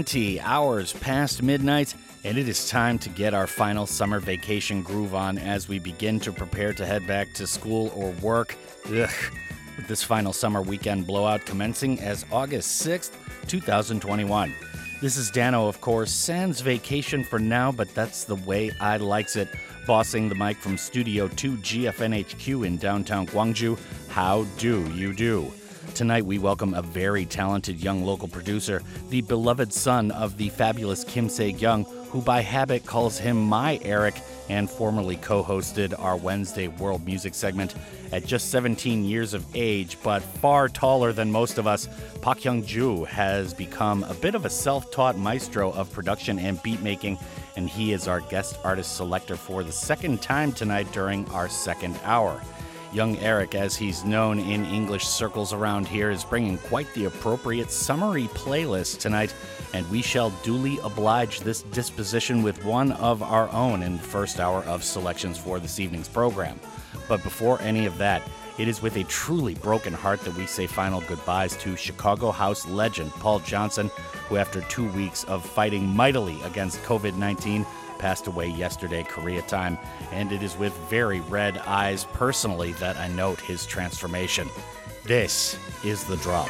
20 hours past midnight, and it is time to get our final summer vacation groove on as we begin to prepare to head back to school or work. Ugh. With this final summer weekend blowout commencing as August 6th, 2021. This is Dano, of course, sans vacation for now, but that's the way I likes it. Bossing the mic from Studio 2 GFNHQ in downtown Gwangju. How do you do? Tonight, we welcome a very talented young local producer, the beloved son of the fabulous Kim Se Young, who by habit calls him my Eric and formerly co hosted our Wednesday World Music segment. At just 17 years of age, but far taller than most of us, Park Hyung Ju has become a bit of a self taught maestro of production and beat making, and he is our guest artist selector for the second time tonight during our second hour. Young Eric, as he's known in English circles around here, is bringing quite the appropriate summary playlist tonight, and we shall duly oblige this disposition with one of our own in the first hour of selections for this evening's program. But before any of that, it is with a truly broken heart that we say final goodbyes to Chicago House legend Paul Johnson, who, after two weeks of fighting mightily against COVID 19, passed away yesterday, Korea time, and it is with very red eyes personally that I note his transformation. This is the drop.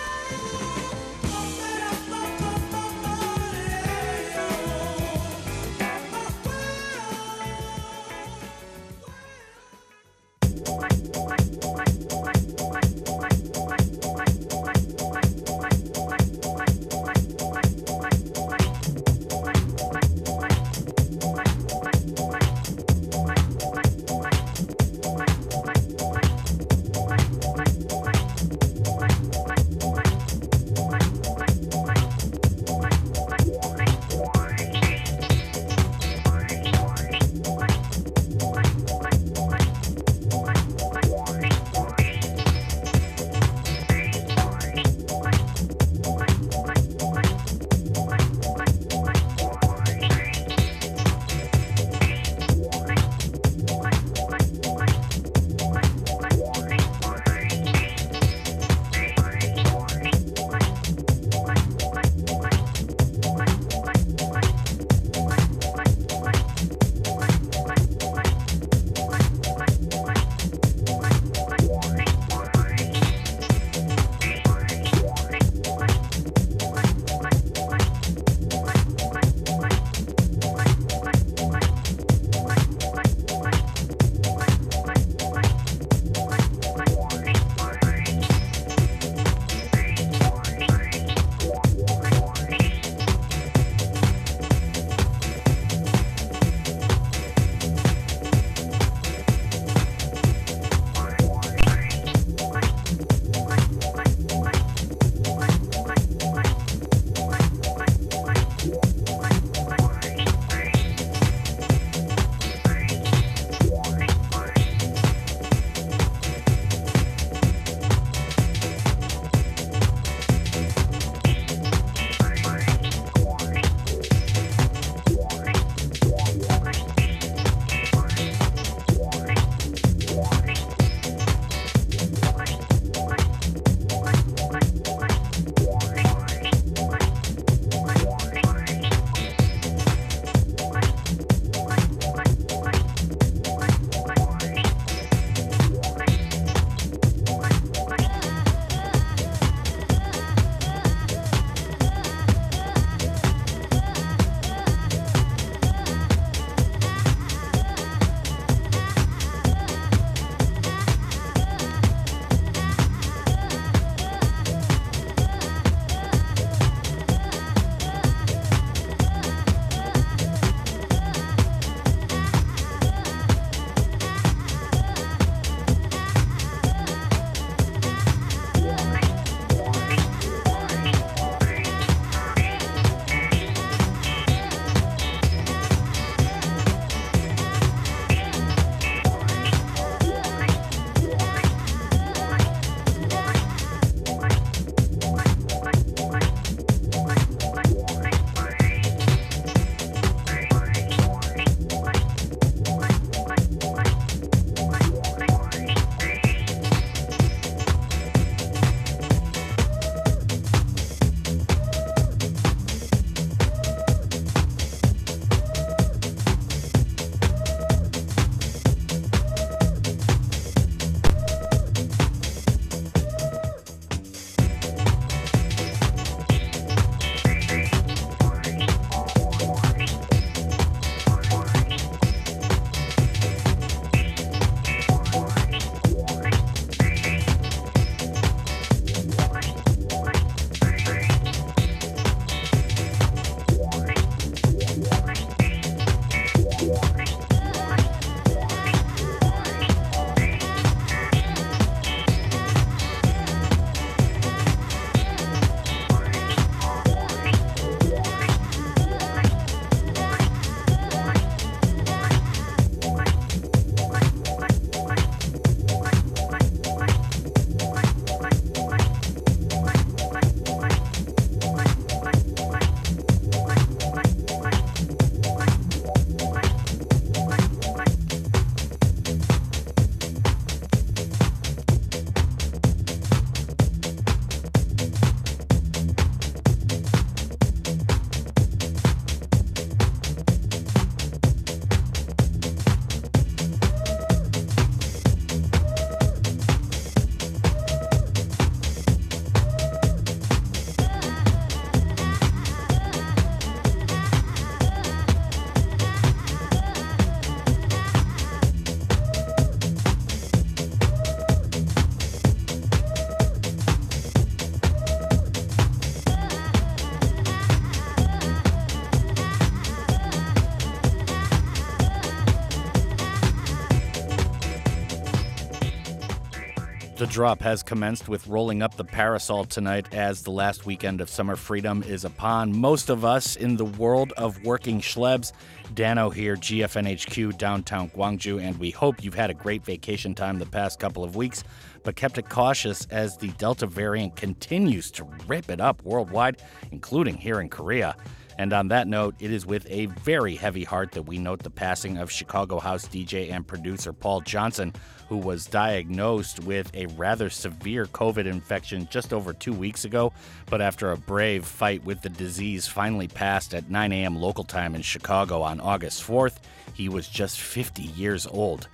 The drop has commenced with rolling up the parasol tonight as the last weekend of summer freedom is upon most of us in the world of working schlebs. Dano here, GFNHQ, downtown Gwangju, and we hope you've had a great vacation time the past couple of weeks, but kept it cautious as the Delta variant continues to rip it up worldwide, including here in Korea. And on that note, it is with a very heavy heart that we note the passing of Chicago House DJ and producer Paul Johnson, who was diagnosed with a rather severe COVID infection just over two weeks ago, but after a brave fight with the disease, finally passed at 9 a.m. local time in Chicago on August 4th. He was just 50 years old.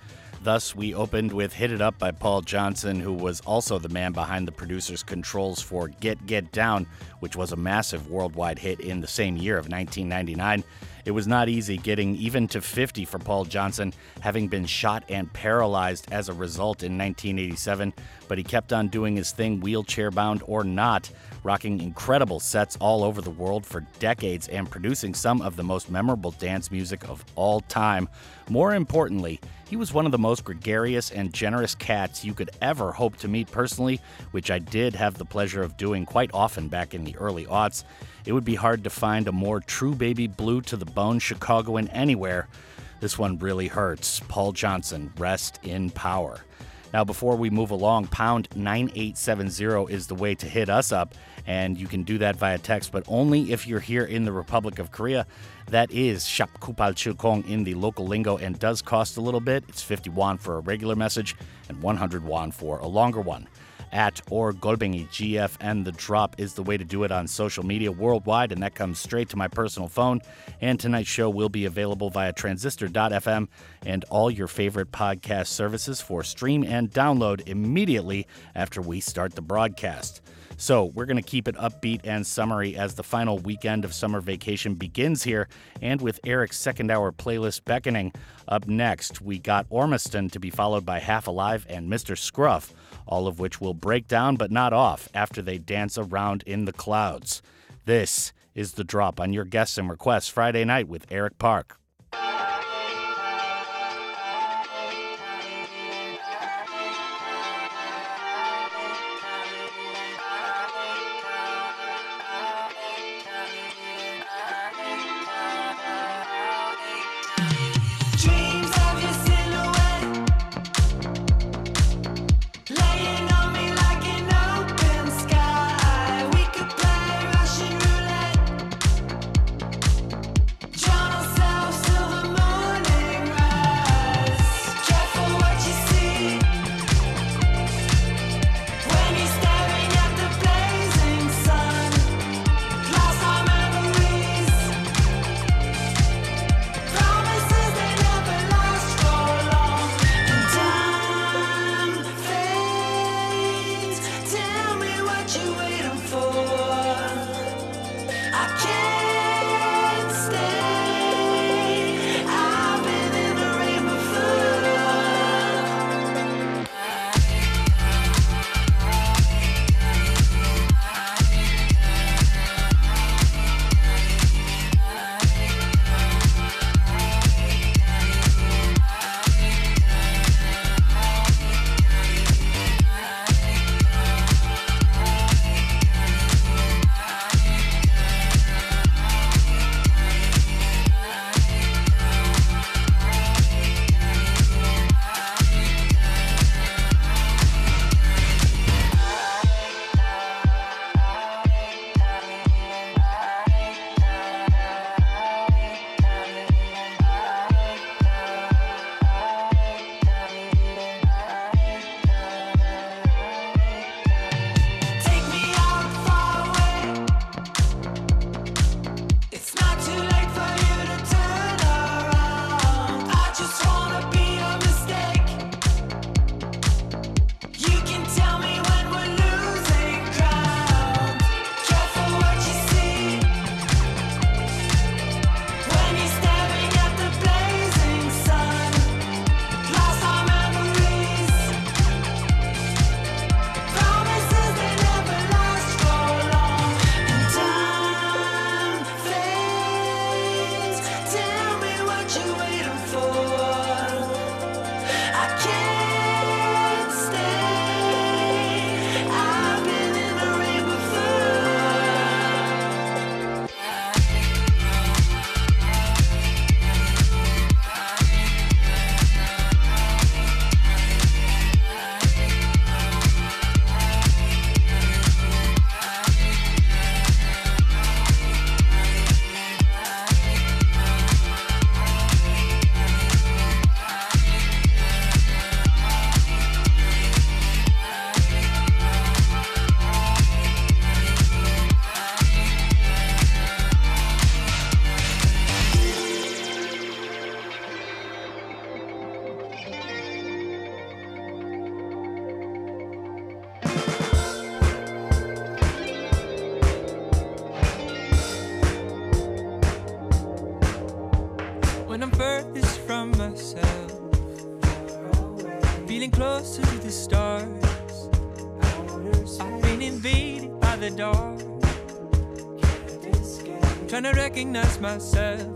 Thus, we opened with Hit It Up by Paul Johnson, who was also the man behind the producer's controls for Get Get Down, which was a massive worldwide hit in the same year of 1999. It was not easy getting even to 50 for Paul Johnson, having been shot and paralyzed as a result in 1987, but he kept on doing his thing, wheelchair bound or not, rocking incredible sets all over the world for decades and producing some of the most memorable dance music of all time. More importantly, he was one of the most gregarious and generous cats you could ever hope to meet personally, which I did have the pleasure of doing quite often back in the early aughts. It would be hard to find a more true baby blue to the bone Chicagoan anywhere. This one really hurts. Paul Johnson, rest in power. Now, before we move along, pound 9870 is the way to hit us up, and you can do that via text, but only if you're here in the Republic of Korea. That is Shap Kupal Chilkong in the local lingo and does cost a little bit. It's 50 won for a regular message and 100 won for a longer one at or Golbengi GF and the drop is the way to do it on social media worldwide, and that comes straight to my personal phone. And tonight's show will be available via transistor.fm and all your favorite podcast services for stream and download immediately after we start the broadcast. So, we're going to keep it upbeat and summary as the final weekend of summer vacation begins here. And with Eric's second hour playlist beckoning, up next, we got Ormiston to be followed by Half Alive and Mr. Scruff all of which will break down but not off after they dance around in the clouds. This is the drop on your guests and requests Friday night with Eric Park. Myself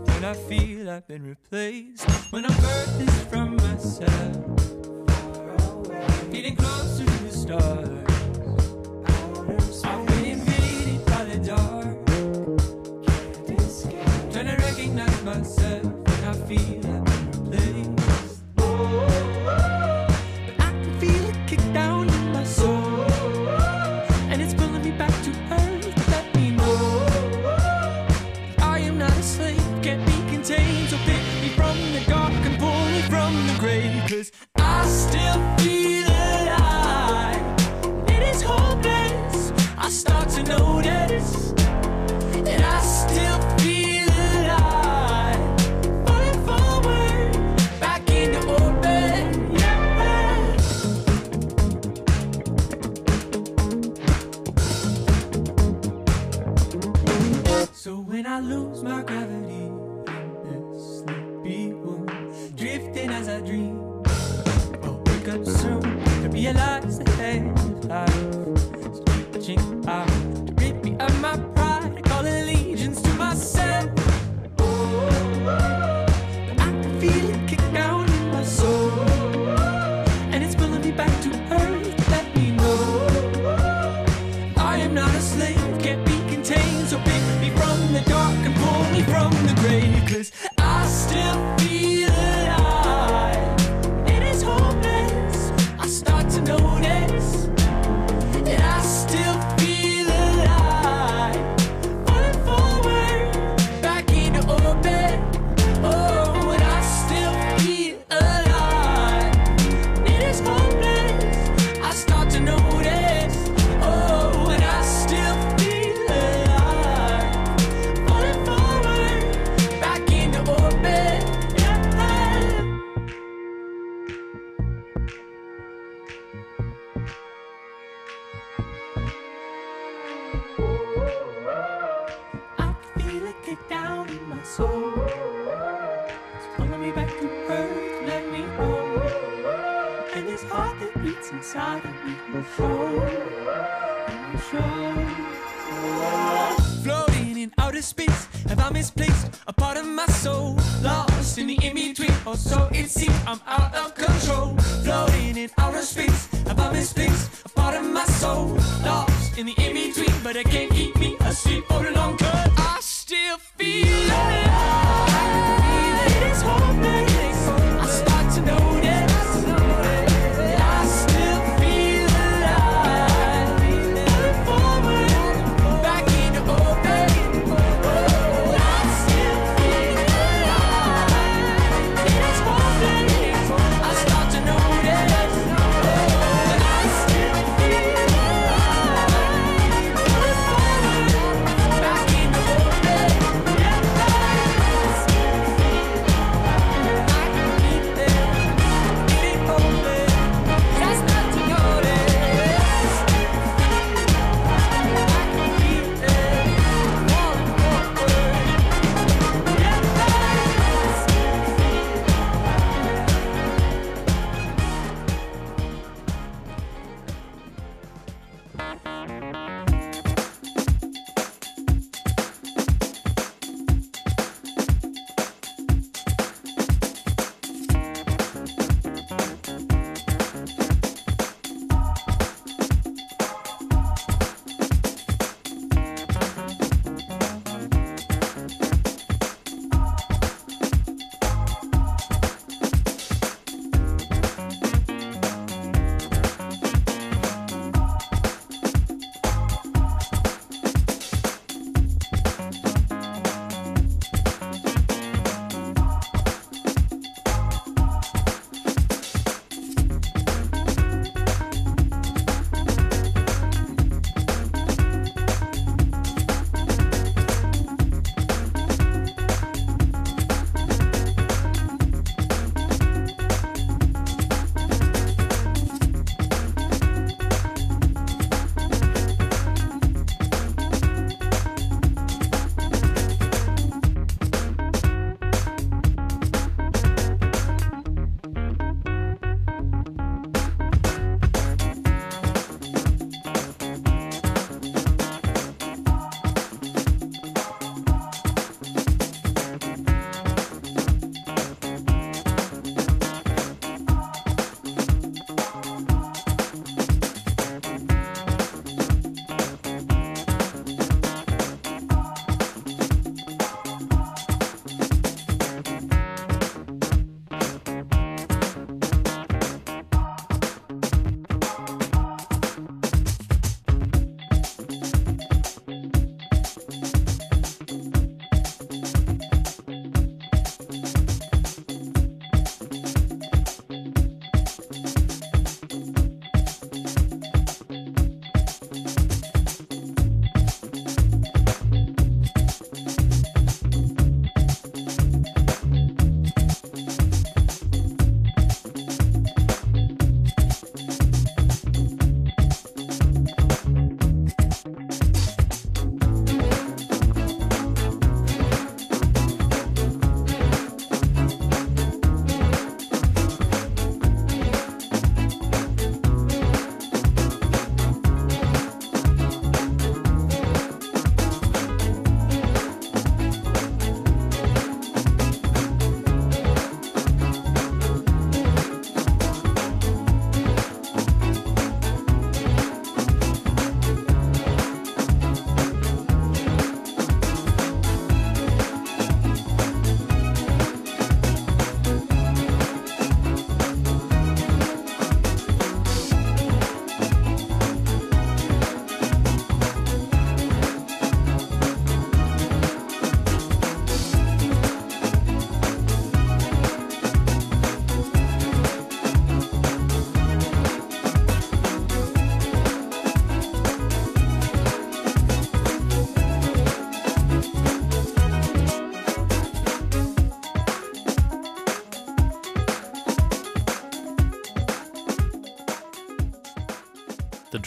reaching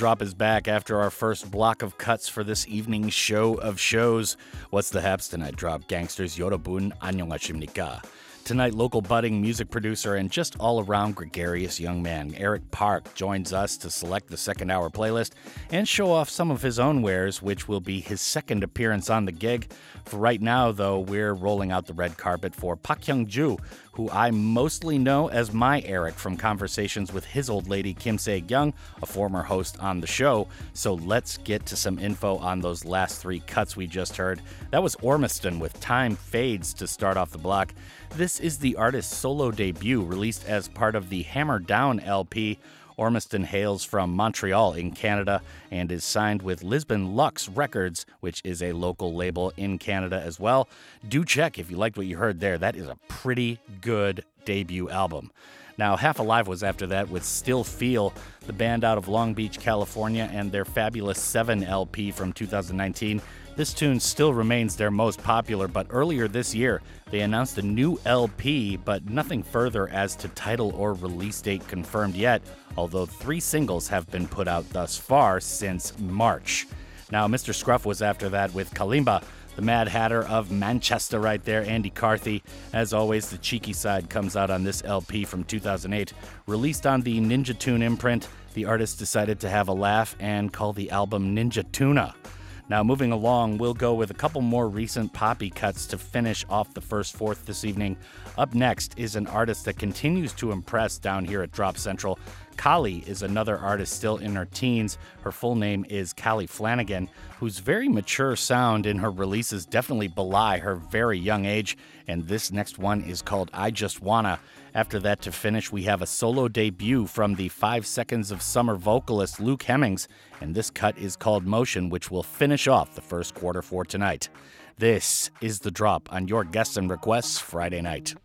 drop is back after our first block of cuts for this evening's show of shows. What's the haps tonight? Drop Gangsters Yorobun 안녕하십니까? Tonight, local budding music producer and just all around gregarious young man Eric Park joins us to select the second hour playlist and show off some of his own wares, which will be his second appearance on the gig. For right now, though, we're rolling out the red carpet for Park Hyung Ju, who I mostly know as my Eric from conversations with his old lady Kim Se Young, a former host on the show. So let's get to some info on those last three cuts we just heard. That was Ormiston with Time Fades to start off the block. This is the artist's solo debut, released as part of the Hammer Down LP. Ormiston hails from Montreal in Canada and is signed with Lisbon Lux Records, which is a local label in Canada as well. Do check if you liked what you heard there. That is a pretty good debut album. Now, Half Alive was after that with Still Feel, the band out of Long Beach, California, and their fabulous 7 LP from 2019. This tune still remains their most popular, but earlier this year they announced a new LP, but nothing further as to title or release date confirmed yet, although three singles have been put out thus far since March. Now, Mr. Scruff was after that with Kalimba, the Mad Hatter of Manchester, right there, Andy Carthy. As always, the cheeky side comes out on this LP from 2008. Released on the Ninja Tune imprint, the artist decided to have a laugh and call the album Ninja Tuna. Now, moving along, we'll go with a couple more recent poppy cuts to finish off the first fourth this evening. Up next is an artist that continues to impress down here at Drop Central. Kali is another artist still in her teens. Her full name is Callie Flanagan, whose very mature sound in her releases definitely belie her very young age. And this next one is called I Just Wanna. After that, to finish, we have a solo debut from the Five Seconds of Summer vocalist Luke Hemmings, and this cut is called Motion, which will finish off the first quarter for tonight. This is the drop on your guests and requests Friday night.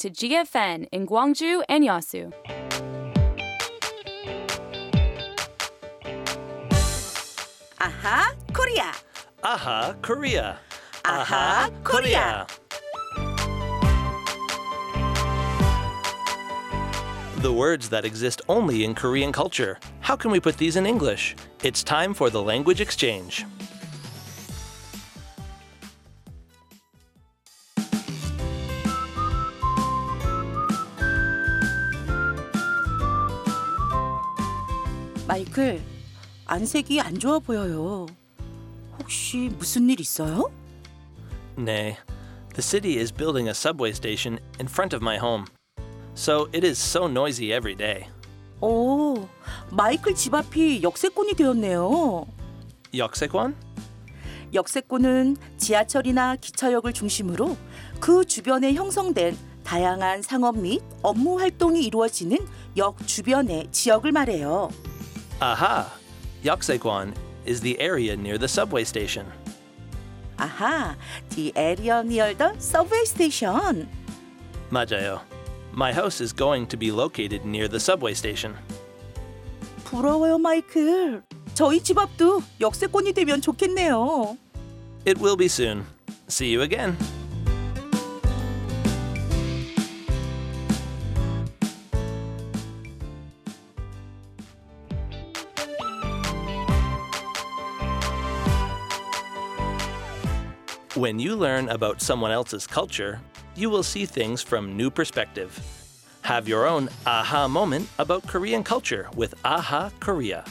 To GFN in Gwangju and Yasu. Aha, Korea. Aha, Korea. Aha, Korea. The words that exist only in Korean culture. How can we put these in English? It's time for the language exchange. 마이클, 안색이 안 좋아 보여요. 혹시 무슨 일 있어요? Nay, the city is building a subway station in front of my home. So it is so noisy every day. 오, 마이클 집 앞이 역세권이 되었네요. Yoksekwan? 역세권은 지하철이나 기차역을 중심으로 그 주변에 형성된 다양한 상업 및 업무 활동이 이루어지는 역 주변의 지역을 말해요. Aha! Yoksekwan is the area near the subway station. 아하, the area near the subway station. 맞아요. My house is going to be located near the subway station. 부러워요, 마이클. 저희 집 앞도 역세권이 되면 좋겠네요. It will be soon. See you again. When you learn about someone else's culture, you will see things from new perspective. Have your own aha moment about Korean culture with Aha Korea.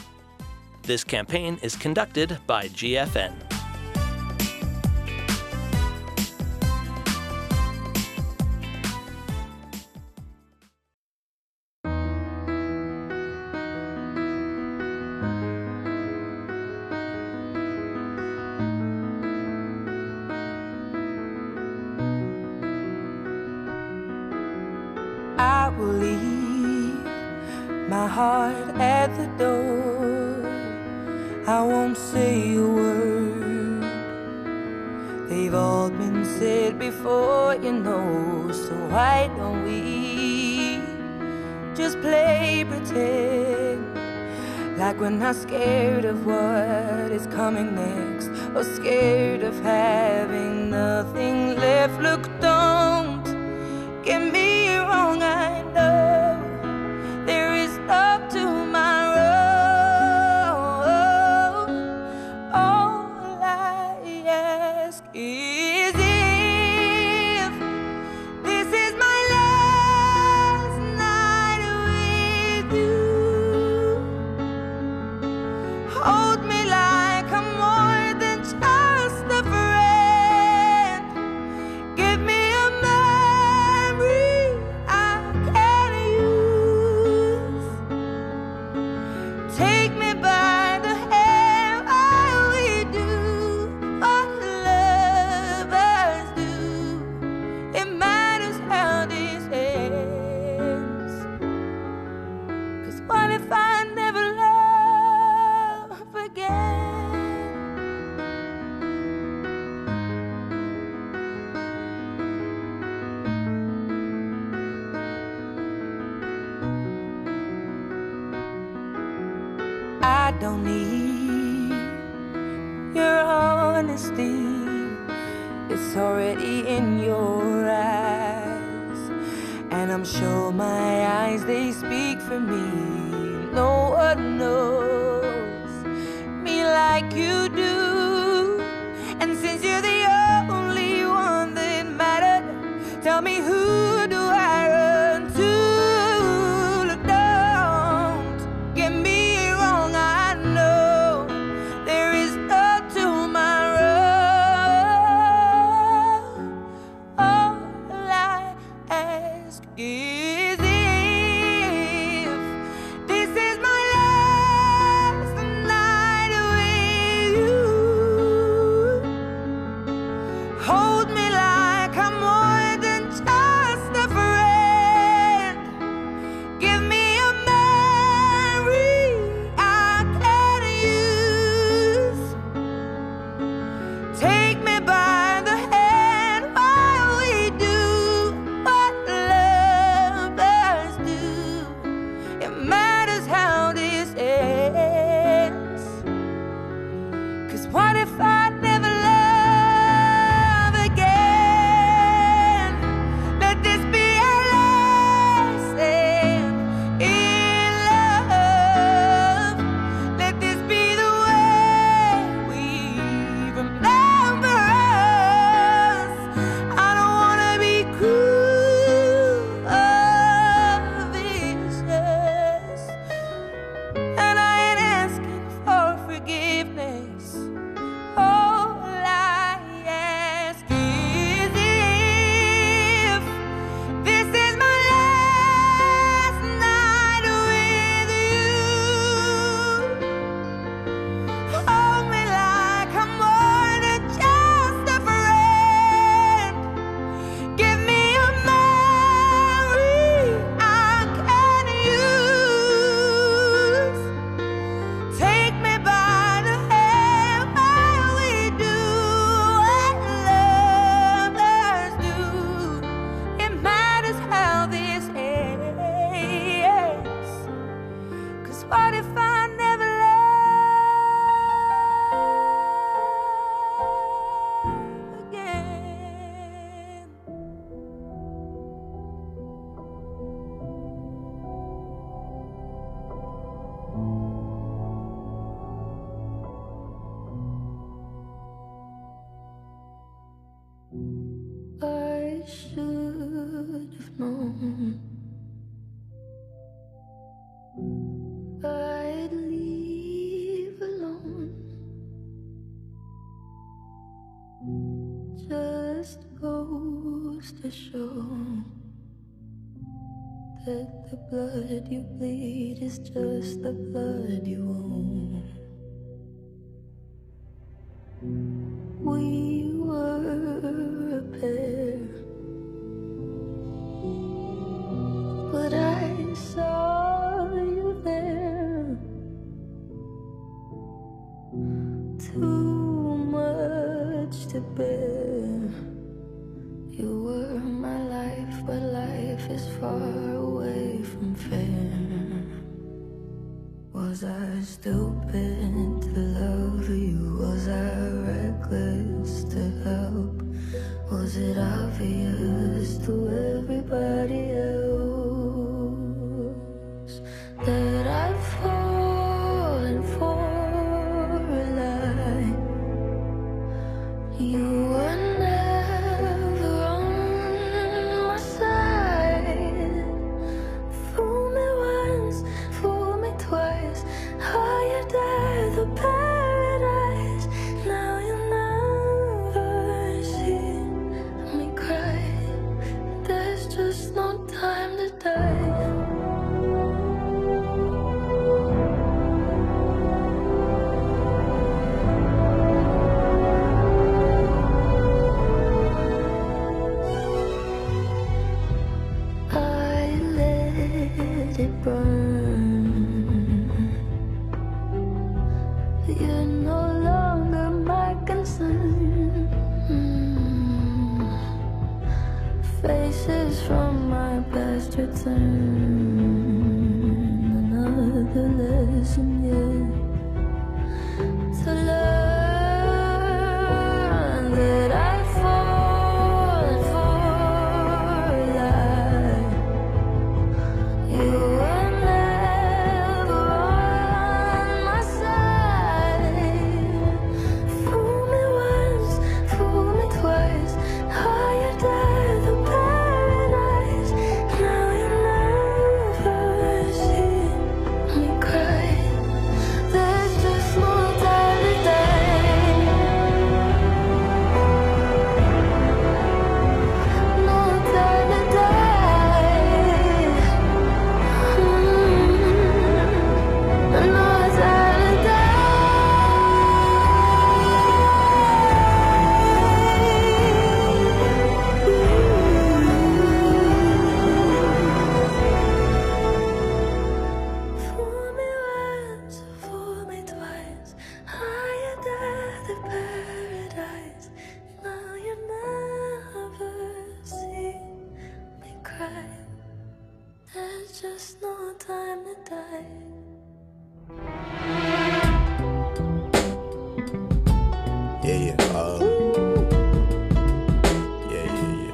This campaign is conducted by GFN. Scared of what is coming next, or scared of having nothing left. Look, just no time to die. Yeah, yeah. Uh, yeah, yeah, yeah.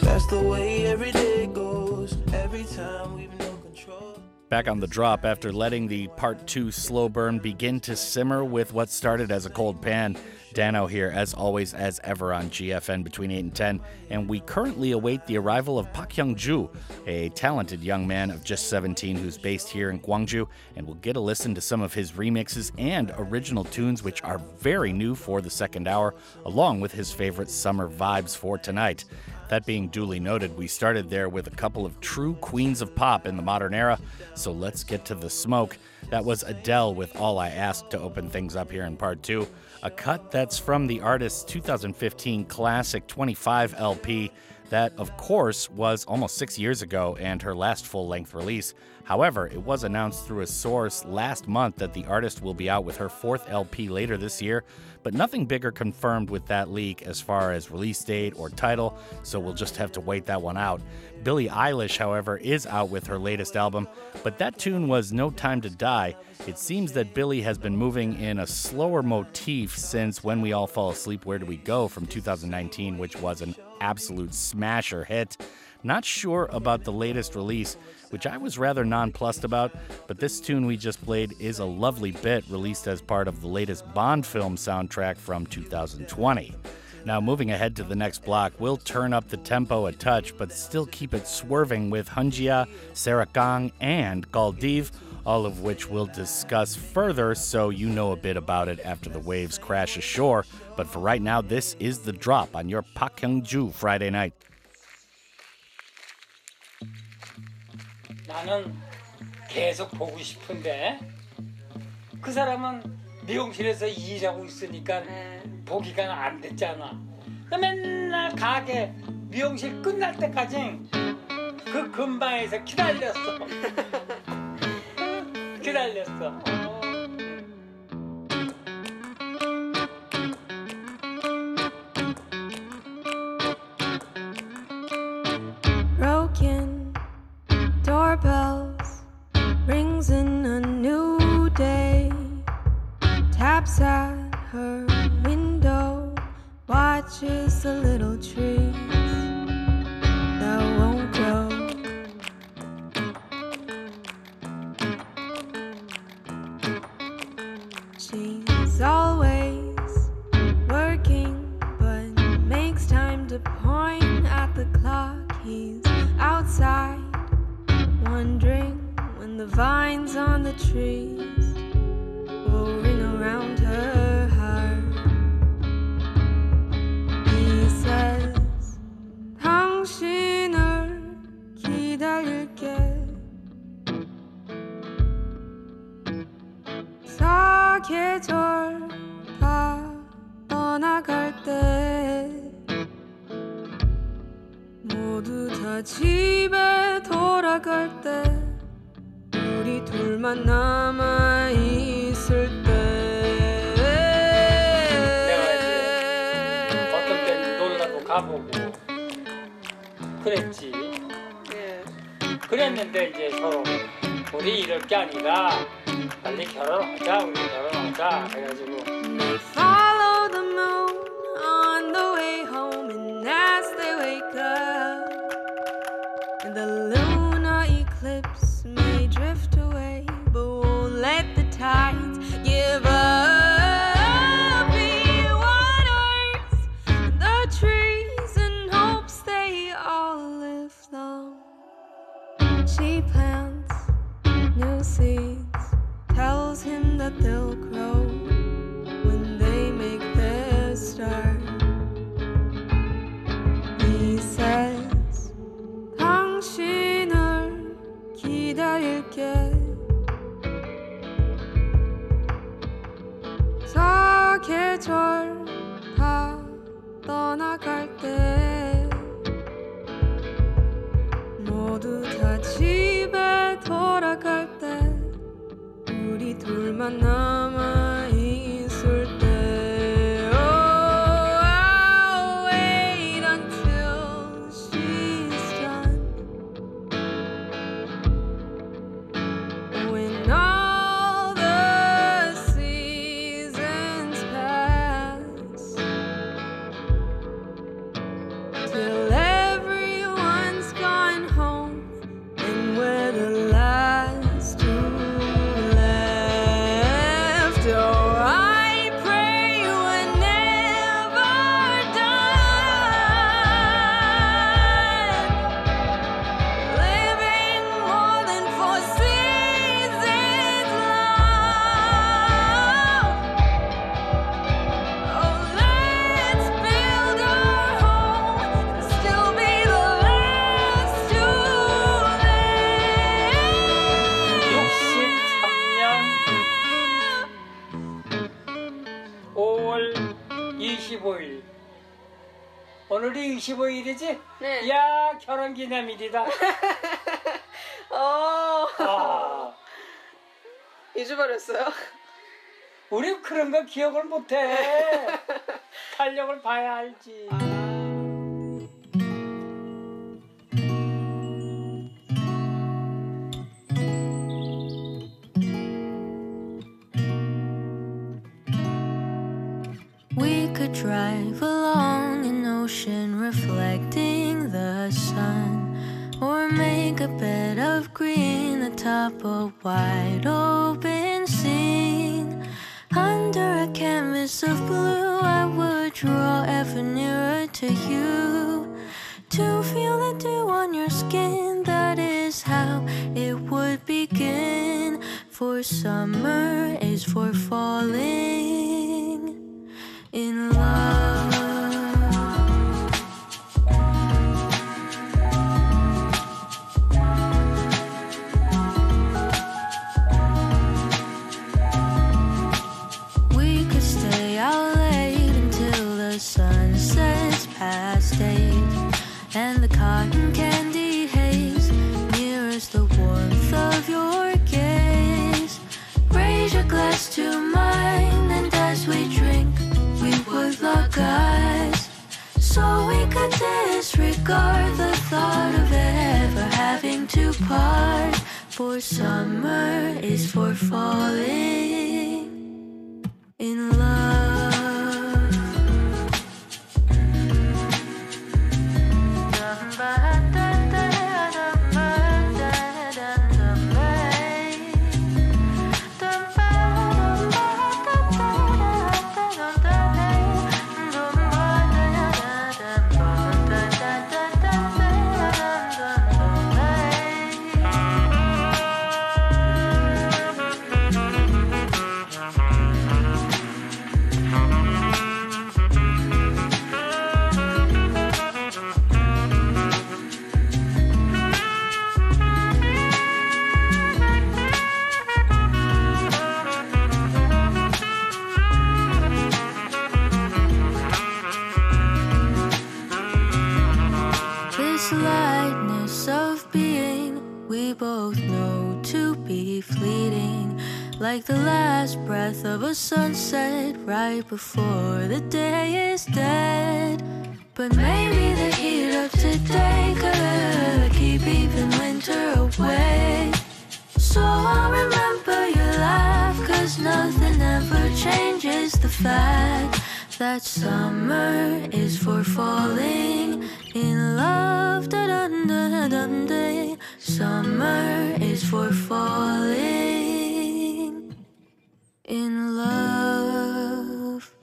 That's the way every day goes. Every time we've no control. Back on the drop after letting the part two slow burn begin to simmer with what started as a cold pan. Dano here, as always, as ever on GFN between 8 and 10, and we currently await the arrival of Park Hyung Ju, a talented young man of just 17 who's based here in Gwangju, and we'll get a listen to some of his remixes and original tunes, which are very new for the second hour, along with his favorite summer vibes for tonight. That being duly noted, we started there with a couple of true queens of pop in the modern era, so let's get to the smoke. That was Adele with All I Ask to open things up here in part two. A cut that's from the artist's 2015 classic 25 LP. That, of course, was almost six years ago and her last full length release. However, it was announced through a source last month that the artist will be out with her fourth LP later this year, but nothing bigger confirmed with that leak as far as release date or title, so we'll just have to wait that one out. Billie Eilish, however, is out with her latest album, but that tune was No Time to Die. It seems that Billie has been moving in a slower motif since When We All Fall Asleep, Where Do We Go from 2019, which was an absolute smasher hit. Not sure about the latest release, which I was rather nonplussed about, but this tune we just played is a lovely bit released as part of the latest Bond film soundtrack from 2020. Now, moving ahead to the next block, we'll turn up the tempo a touch, but still keep it swerving with Hunjiya, Sarakang, and Galdive, all of which we'll discuss further so you know a bit about it after the waves crash ashore. But for right now, this is the drop on your Park Hyung-ju Friday night. 나는 계속 보고 싶은데 그 사람은 미용실에서 일하고 있으니까 보기가 안 됐잖아. 그 맨날 가게 미용실 끝날 때까지 그 근방에서 기다렸어. 기다렸어. 그랬는데 이제 서로 우리 이럴 게 아니라 빨리 결혼하자 우리 결혼하자. 해가지고 기념일이다 어, 아, 잊어버렸어요? 우리 그런 거 기억을 못해 탄력을 봐야 알지 We could drive along an ocean reflecting the sun, or make a bed of green atop a wide open scene. Under a canvas of blue, I would draw ever nearer to you. To feel the dew on your skin, that is how it would begin. For summer is for falling in love. Could disregard the thought of ever having to part. For summer is for falling in love. Like the last breath of a sunset right before the day is dead. But maybe the heat of today could keep even winter away. So I'll remember your laugh, cause nothing ever changes the fact that summer is for falling in love. Da dun da dun day. Summer is for falling in love.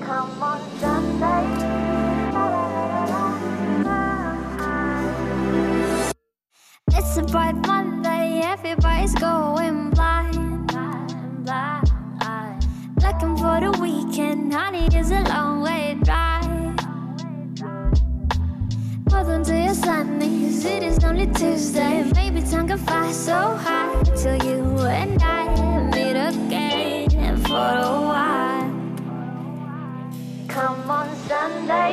Come on, Sunday. It's a bright Monday, everybody's going blind, blind, blind. Looking for the weekend, honey, it's a long way drive. Welcome to your 'cause it is only Tuesday. Maybe time can fly so high till you and I meet again for a while. Come on, Sunday.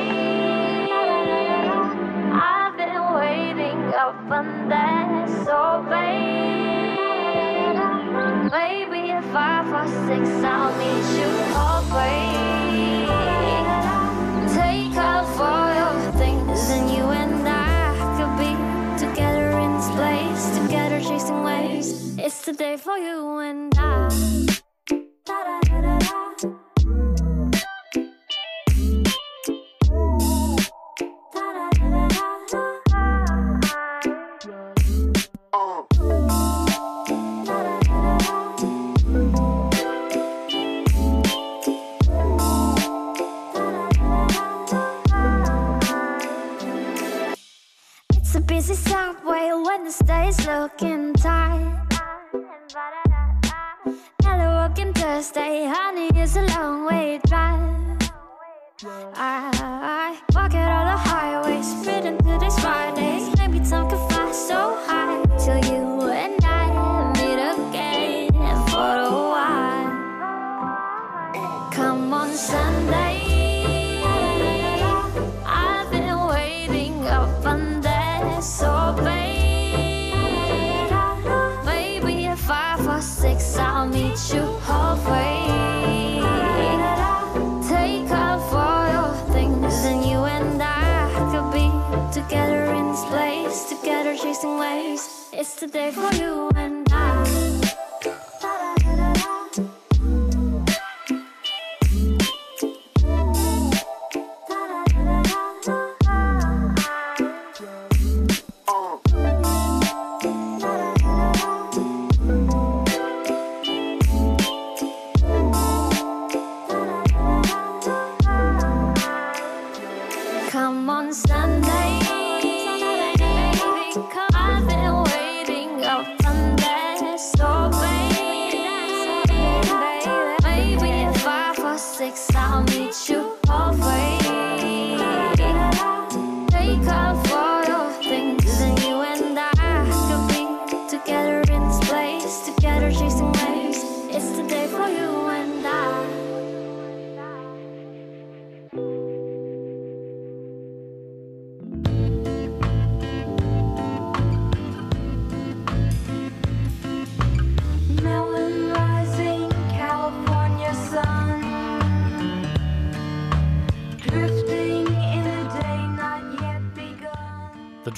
I've been waiting up on that, so babe. Maybe at five or six, I'll meet you halfway. Together chasing waves. It's the day for you and I. Da-da-da-da-da. It's the stage looking tight. Yellow walking Thursday, honey, it's a long way drive. I walk it all the highways, speeding through these Fridays. Maybe time can fly so high till you and I It's the day for you and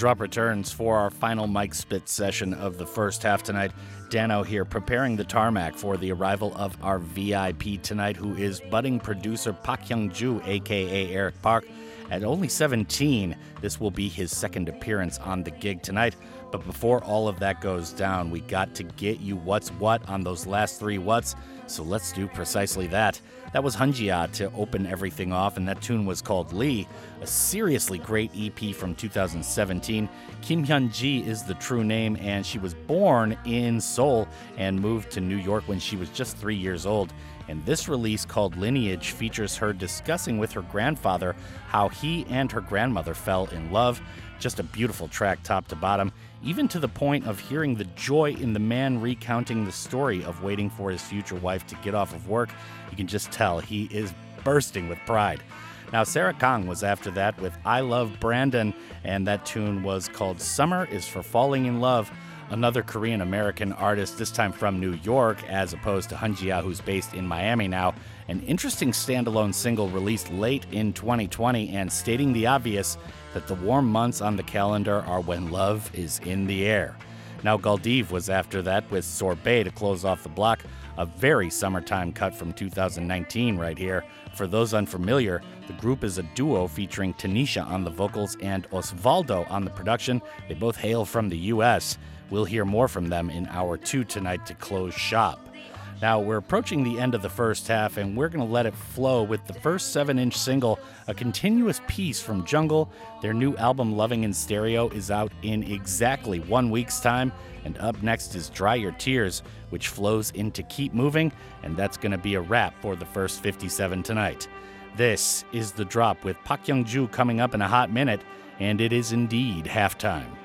drop returns for our final Mike Spit session of the first half tonight. Dano here preparing the tarmac for the arrival of our VIP tonight, who is budding producer Park Hyung Ju, aka Eric Park. At only 17, this will be his second appearance on the gig tonight. But before all of that goes down, we got to get you what's what on those last three what's. So let's do precisely that. That was Hunjiya to open everything off, and that tune was called Lee, a seriously great EP from 2017. Kim Hyun Ji is the true name, and she was born in Seoul and moved to New York when she was just three years old. And this release called Lineage features her discussing with her grandfather how he and her grandmother fell in love. Just a beautiful track, top to bottom, even to the point of hearing the joy in the man recounting the story of waiting for his future wife to get off of work. You can just tell he is bursting with pride. Now, Sarah Kang was after that with EyeLoveBrandon, and that tune was called Summer is for Falling in Love another Korean American artist, this time from New York, as opposed to Hunjiya, who's based in Miami now. An interesting standalone single released late in 2020 and stating the obvious that the warm months on the calendar are when love is in the air. Now, Galdive was after that with Sorbet to close off the block, a very summertime cut from 2019 right here. For those unfamiliar, the group is a duo featuring Tanisha on the vocals and Osvaldo on the production. They both hail from the US. We'll hear more from them in hour two tonight to close shop. Now, we're approaching the end of the first half, and we're going to let it flow with the first 7 inch single, a continuous piece from Jungle. Their new album, Loving in Stereo, is out in exactly one week's time. And up next is Dry Your Tears, which flows into Keep Moving, and that's going to be a wrap for the first 57 tonight. This is The Drop with Park Hyung Ju coming up in a hot minute, and it is indeed halftime.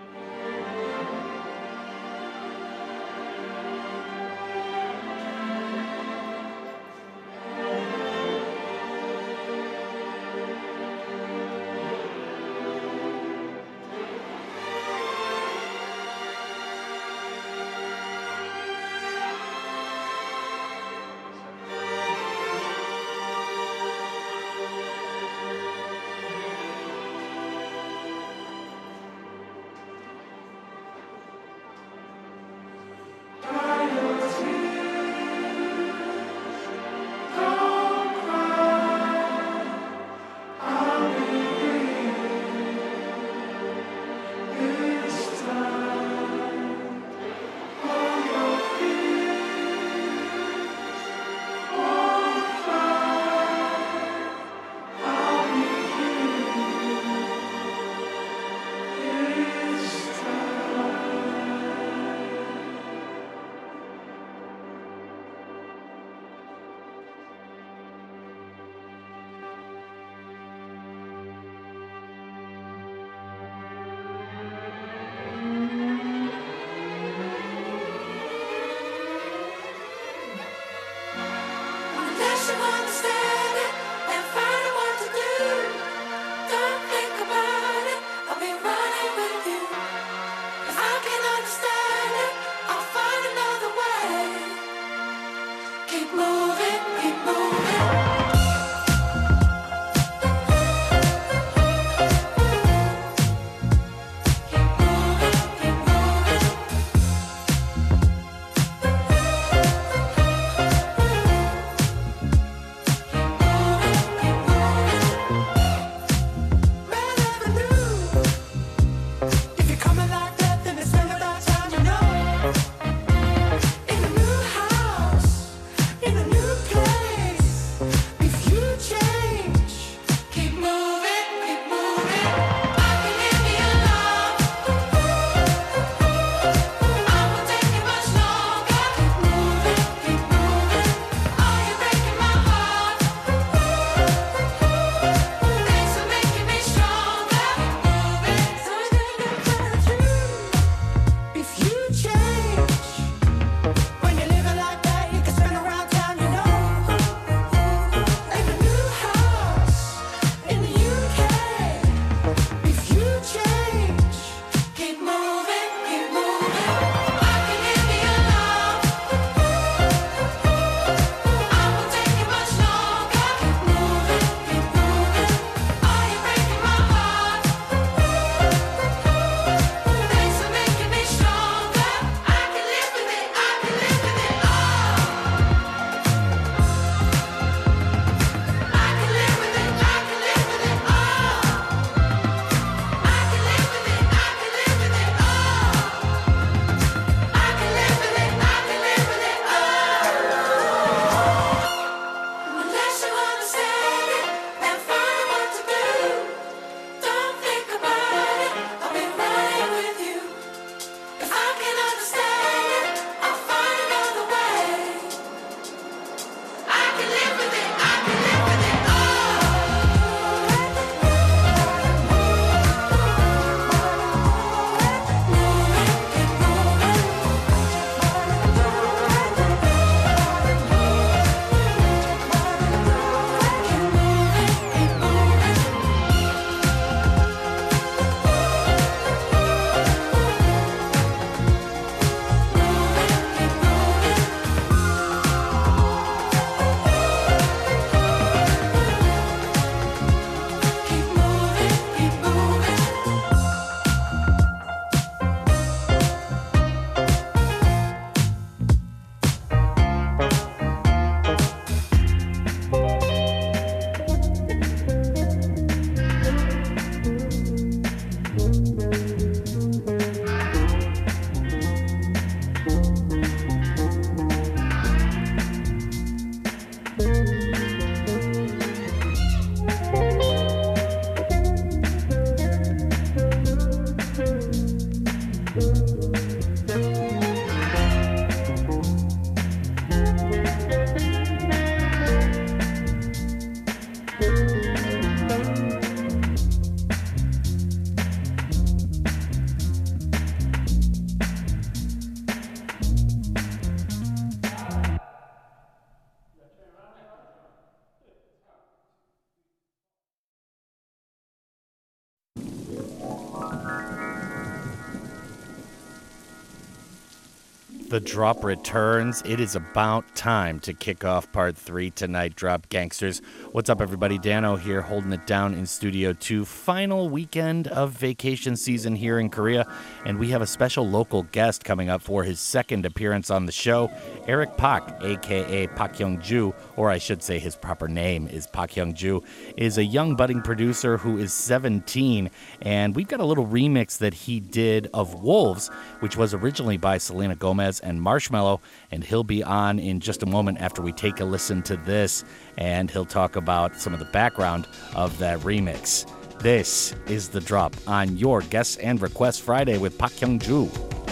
The drop returns. It is about time to kick off part three tonight, Drop Gangsters. What's up, everybody? Dano here, holding it down in Studio 2. Final weekend of vacation season here in Korea, and we have a special local guest coming up for his second appearance on the show. Eric Park, aka Park Hyung Ju, or I should say his proper name is Park Hyung Ju, is a young budding producer who is 17, and we've got a little remix that he did of Wolves, which was originally by Selena Gomez and Marshmello, and he'll be on in just a moment after we take a listen to this, and he'll talk about some of the background of that remix. This is the drop on your Guests and Requests Friday with Park Hyung Ju.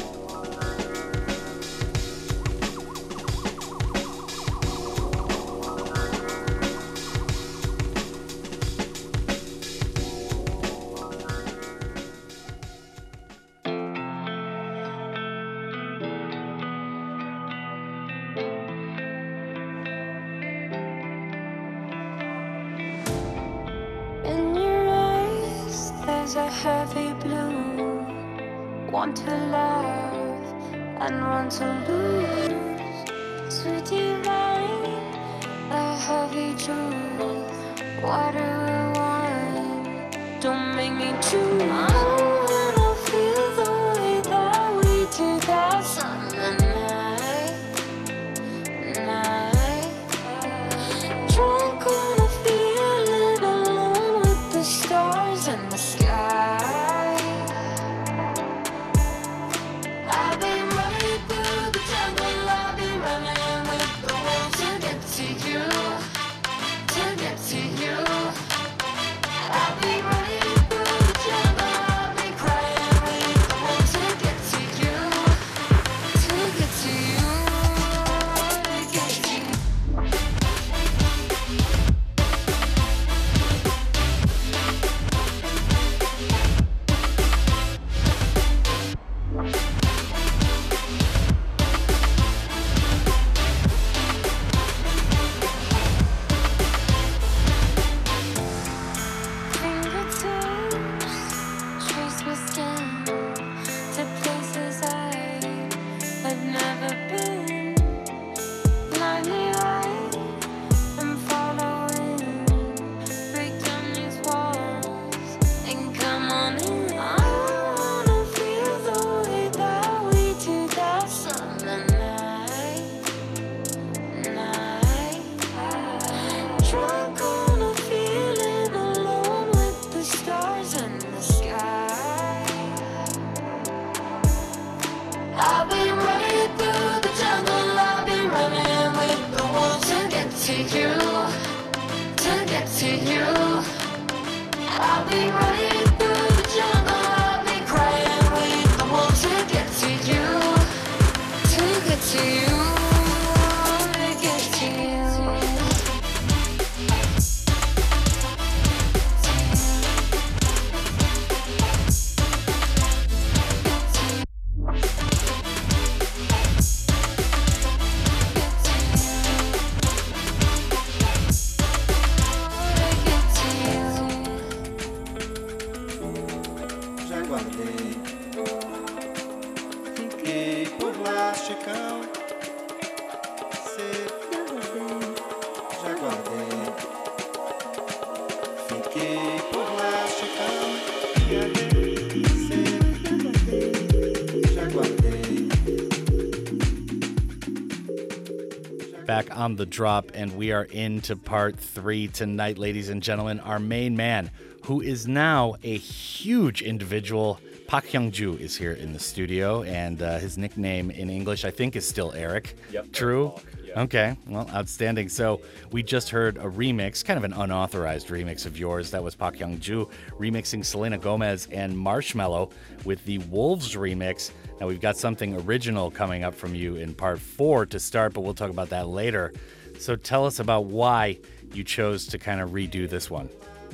On the drop, and we are into part three tonight, ladies and gentlemen. Our main man, who is now a huge individual, Park Hyung Ju, is here in the studio, and uh, his nickname in English, I think, is still Eric. Yep, True. Eric yeah. Okay, well, outstanding. So we just heard a remix, kind of an unauthorized remix of yours. That was Park Hyung Ju remixing Selena Gomez and Marshmello with the Wolves remix. Now we've got something original coming up from you in part four to start, but we'll talk about that later. So tell us about why you chose to kind of redo this one.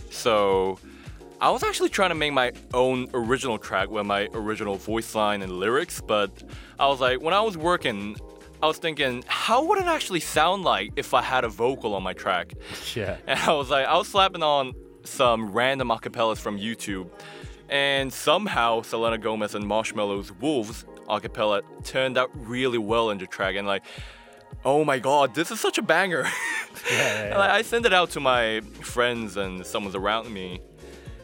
So, I was actually trying to make my own original track with my original voice line and lyrics, but I was like, when I was working, I was thinking, how would it actually sound like if I had a vocal on my track? Yeah. And I was like, I was slapping on some random acapellas from YouTube, and somehow Selena Gomez and Marshmello's Wolves acapella turned out really well in the track, and like, oh my god, this is such a banger. Yeah, And, like, I sent it out to my friends and someone's around me,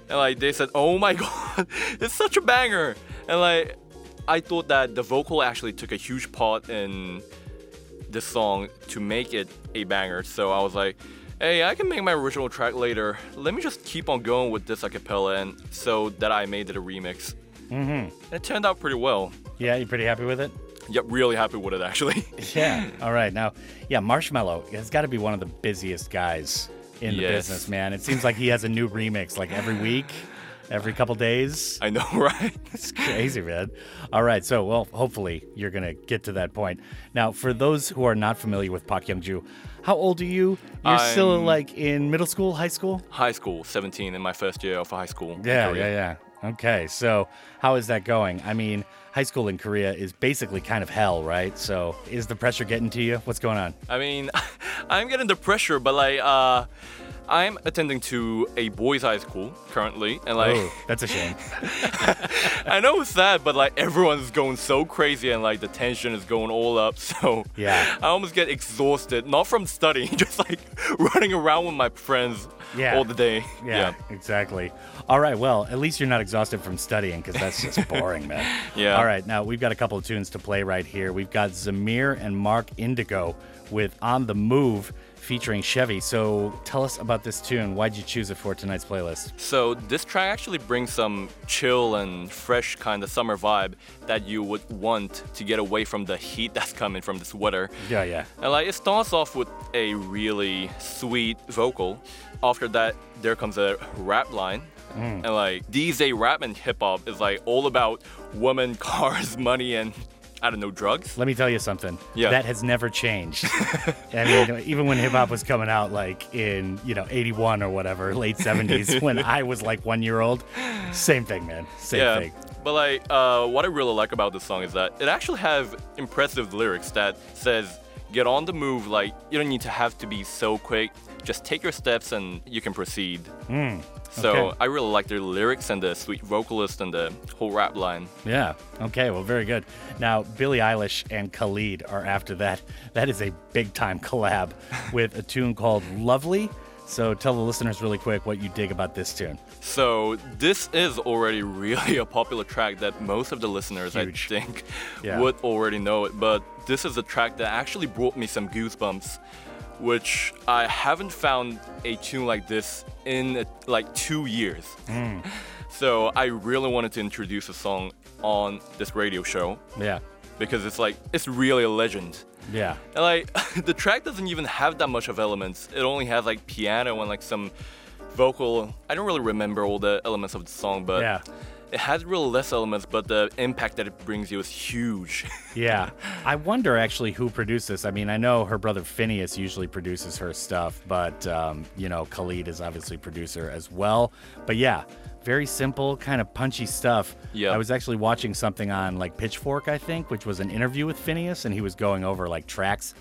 and like they said, oh my god, it's such a banger. And like, I thought that the vocal actually took a huge part in the song to make it a banger. So I was like, hey, I can make my original track later. Let me just keep on going with this a cappella, and so that I made it a remix. Mm-hmm. It turned out pretty well. Yeah, you're pretty happy with it? Yep, really happy with it actually. Yeah. All right. Now, yeah, Marshmello has got to be one of the busiest guys in the Yes. business, man. It seems like he has a new remix like every week, every couple days. I know, right? It's crazy, man. All right. So, well, hopefully you're going to get to that point. Now, for those who are not familiar with Park Hyung Ju, how old are you? You're still I'm- like in middle school, high school? high school, 17, in my first year of high school. Yeah, yeah, yeah. Okay, so how is that going? I mean, high school in Korea is basically kind of hell, right? So is the pressure getting to you? What's going on? I mean, I'm getting the pressure, but like, uh, I'm attending to a boys' high school currently, and like, oh, that's a shame. I know it's sad, but like everyone's going so crazy, and like the tension is going all up. So Yeah. I almost get exhausted, not from studying, just like running around with my friends Yeah. all the day. Yeah, exactly. All right, well, at least you're not exhausted from studying because that's just boring, man. Yeah. All right, now we've got a couple of tunes to play right here. We've got Zamir and Marc Indigo with On the Move featuring Chevy. So tell us about this tune. Why'd you choose it for tonight's playlist? So this track actually brings some chill and fresh kind of summer vibe that you would want to get away from the heat that's coming from this weather. Yeah, yeah. And like it starts off with a really sweet vocal. After that, there comes a rap line. Mm. And like these day rap and hip hop is like all about women, cars, money, and I don't know, drugs. Let me tell you something. Yeah. That has never changed. I mean, even when hip hop was coming out, like in, you know, 81 or whatever, late 70s, when I was like one year old, same thing, man. Same yeah. thing. But like, uh, what I really like about this song is that it actually has impressive lyrics that says, "Get on the move." Like, you don't need to have to be so quick. Just take your steps and you can proceed. Mm, So okay. I really like the lyrics and the sweet vocalist and the whole rap line. Yeah. Okay. Well, very good. Now, Billie Eilish and Khalid are after that. That is a big time collab with a tune called Lovely. So tell the listeners really quick what you dig about this tune. So this is already really a popular track that most of the listeners, Huge. I think, Yeah. would already know it. But this is a track that actually brought me some goosebumps, which I haven't found a tune like this in like two years. Mm. So I really wanted to introduce a song on this radio show Yeah. because it's like it's really a legend. Yeah. And like the track doesn't even have that much of elements. It only has like piano and like some vocal. I don't really remember all the elements of the song, but Yeah. It has real less elements, but the impact that it brings you is huge. Yeah. I wonder actually who produced this. I mean, I know her brother Finneas usually produces her stuff, but, um, you know, Khalid is obviously producer as well. But yeah, very simple, kind of punchy stuff. Yeah. I was actually watching something on like Pitchfork, I think, which was an interview with Finneas, and he was going over like tracks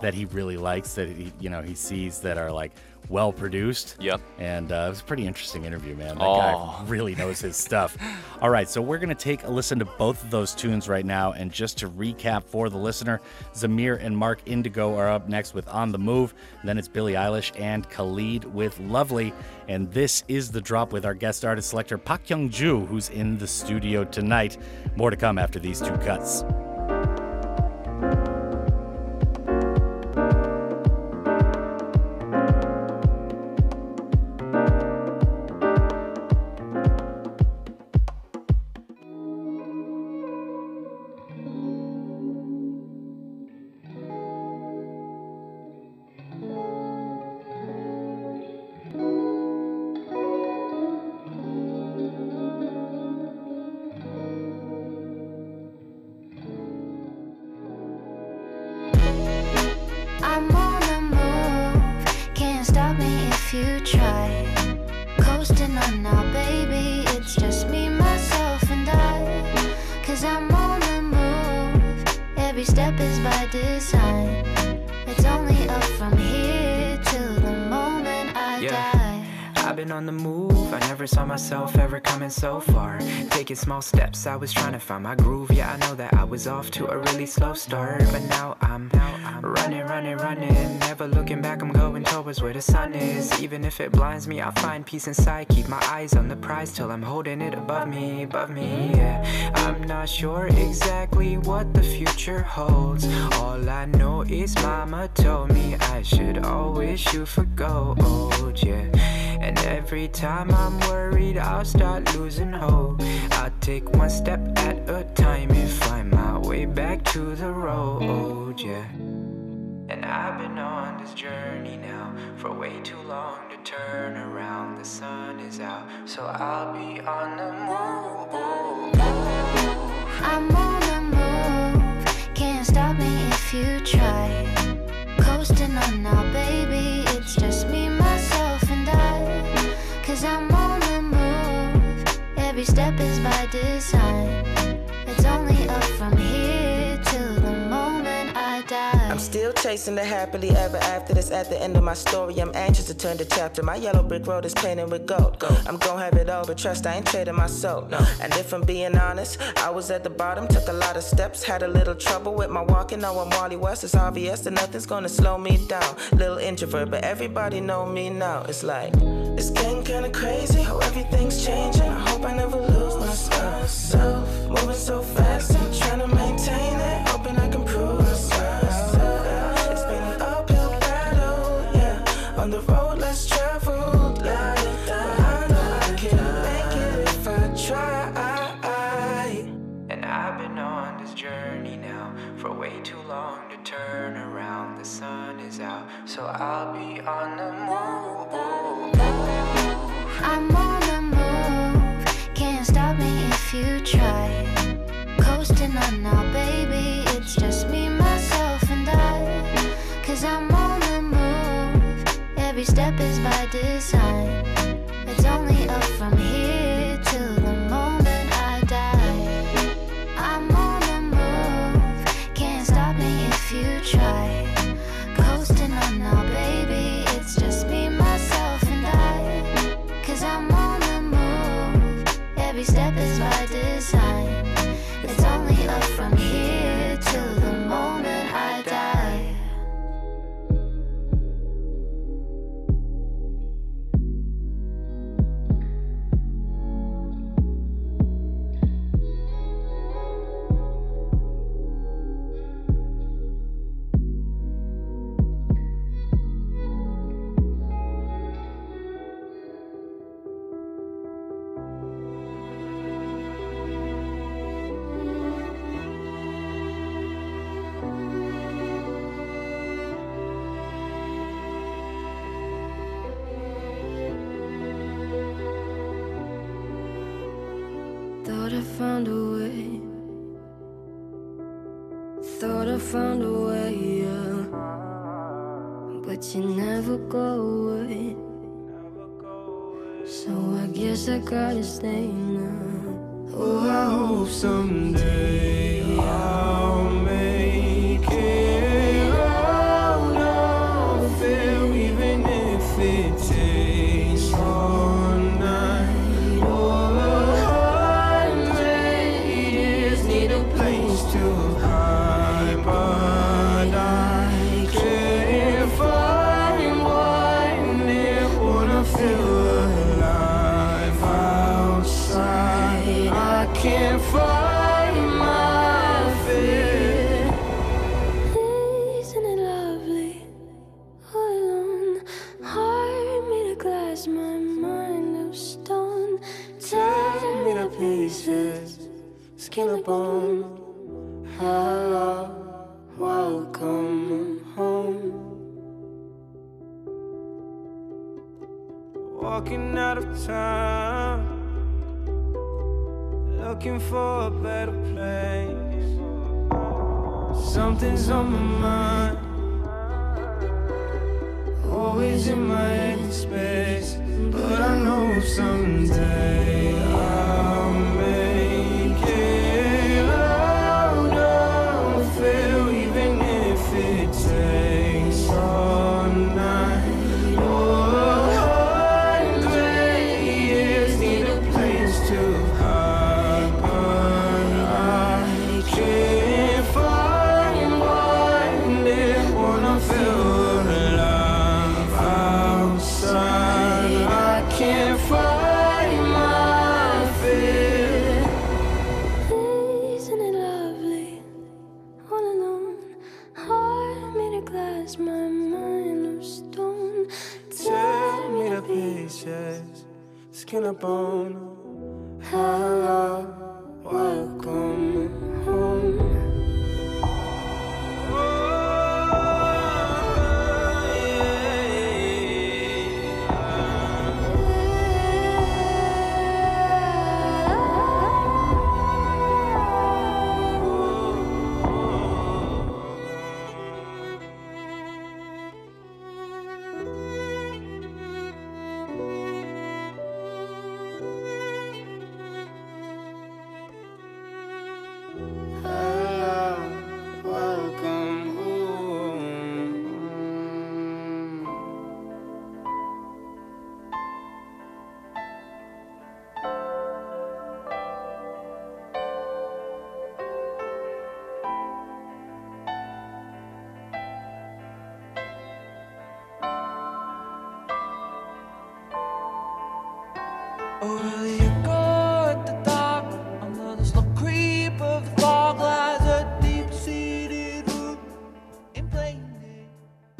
that he really likes that he, you know, he sees that are like well produced. Yep. And uh, it was a pretty interesting interview, man. That Aw. guy really knows his stuff. All right, so we're going to take a listen to both of those tunes right now. And just to recap for the listener, Zamir and Marc Indigo are up next with On the Move. Then it's Billie Eilish and Khalid with Lovely. And this is the drop with our guest artist selector, Park Hyung Ju, who's in the studio tonight. More to come after these two cuts. On the move. I never saw myself ever coming so far. Taking small steps, I was trying to find my groove. Yeah, I know that I was off to a really slow start, but now I'm out. running, running, running. Never looking back, I'm going towards where the sun is. Even if it blinds me, I'll find peace inside. Keep my eyes on the prize till I'm holding it above me, above me. Yeah, I'm not sure exactly what the future holds. All I know is Mama told me I should always shoot for gold. Yeah, and every time I'm worried, I'll start losing hope. I'll take one step at a time and find my way back to the road. Yeah. And I've been on this journey now for way too long to turn around. The sun is out, so I'll be on the move. I'm on the move. Can't stop me if you try. Coasting on now, baby. It's just me, myself. Cause I'm on the move. Every step is by design. It's only up from here still chasing the happily ever after. That's at the end of my story. I'm anxious to turn the chapter. My yellow brick road is painted with gold. I'm gonna have it all, but trust I ain't trading my soul. And if I'm being honest, I was at the bottom, took a lot of steps, had a little trouble with my walking. Now I'm Wally West. It's obvious that nothing's gonna slow me down. Little introvert, but everybody know me now. It's like it's getting kinda crazy how everything's changing. I hope I never lose myself. Moving so fast, I'm trying to maintain it. Hoping out, so I'll be on the move. I'm on the move. Can't stop me if you try. Coasting on now, baby. It's just me, myself, and I. Cause I'm on the move. Every step is by design. It's only up from here Every step is by design. Found a way. Thought I found a way, yeah. But you never go away. So I guess I gotta stay now. Oh, I hope someday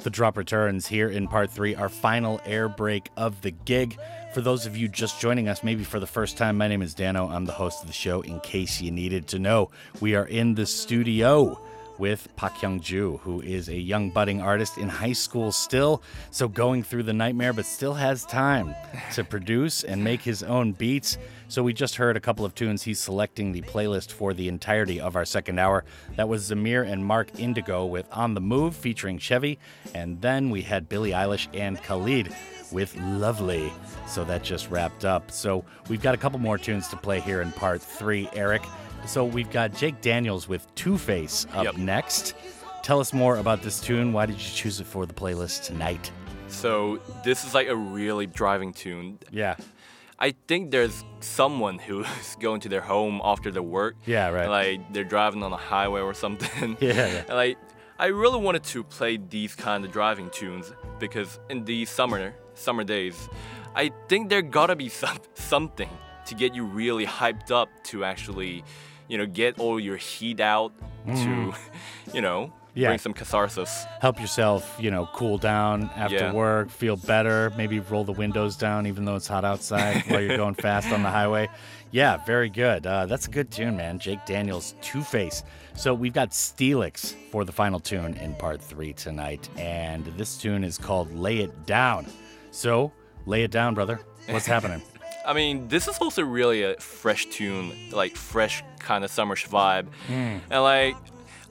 The drop returns here in part three, our final air break of the gig. For those of you just joining us, maybe for the first time, my name is Dano. I'm the host of the show. In case you needed to know, we are in the studio with Park Hyung Ju, who is a young budding artist in high school still, so going through the nightmare, but still has time to produce and make his own beats. So we just heard a couple of tunes. He's selecting the playlist for the entirety of our second hour. That was Zamir and Marc Indigo with On the Move featuring Chevy, and then we had Billie Eilish and Khalid with Lovely. So that just wrapped up. So we've got a couple more tunes to play here in part three, Eric. So we've got Jake Daniels with Two Face up next. Tell us more about this tune. Why did you choose it for the playlist tonight? So this is like a really driving tune. Yeah. I think there's someone who's going to their home after their work. Yeah, right. Like they're driving on a highway or something. Yeah, yeah. And like I really wanted to play these kind of driving tunes because in these summer summer days, I think there gotta be some something to get you really hyped up to actually, you know, get all your heat out Mm. to, you know, Yeah. bring some catharsis. Help yourself, you know, cool down after Yeah. work, feel better, maybe roll the windows down even though it's hot outside while you're going fast on the highway. Yeah, very good. Uh, that's a good tune, man. Jake Daniels, Two Face. So we've got Steelix for the final tune in part three tonight, and this tune is called Lay It Down. So, lay it down, brother. What's happening? I mean, this is also really a fresh tune, like fresh kind of summerish vibe. Hmm. And like,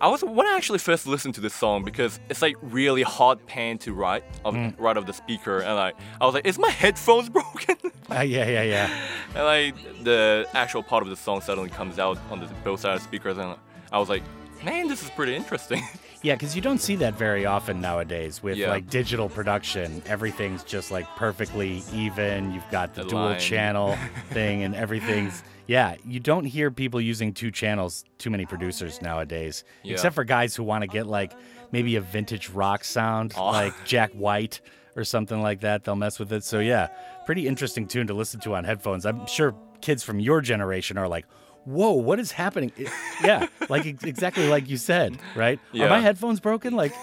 I was when I actually first listened to this song because it's like really hard pan to right of Hmm. right of the speaker, and like I was like, is my headphones broken? Uh, yeah, yeah, yeah. and like the actual part of the song suddenly comes out on the both sides of the speakers, and I was like, man, this is pretty interesting. Yeah, because you don't see that very often nowadays with Yeah. like digital production. Everything's just like perfectly even. You've got the, The dual line. channel thing, and everything's. Yeah, you don't hear people using two channels, too many producers nowadays, Yeah. except for guys who want to get like maybe a vintage rock sound, Aw. like Jack White or something like that. They'll mess with it. So, yeah, pretty interesting tune to listen to on headphones. I'm sure kids from your generation are like, whoa, what is happening? It- yeah, like exactly like you said, right? Are my headphones broken? Like,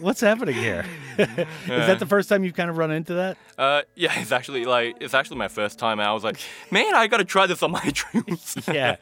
what's happening here? is that the first time you've kind of run into that? Uh, yeah, it's actually like it's actually my first time, I was like, man, I gotta try this on my dreams. yeah,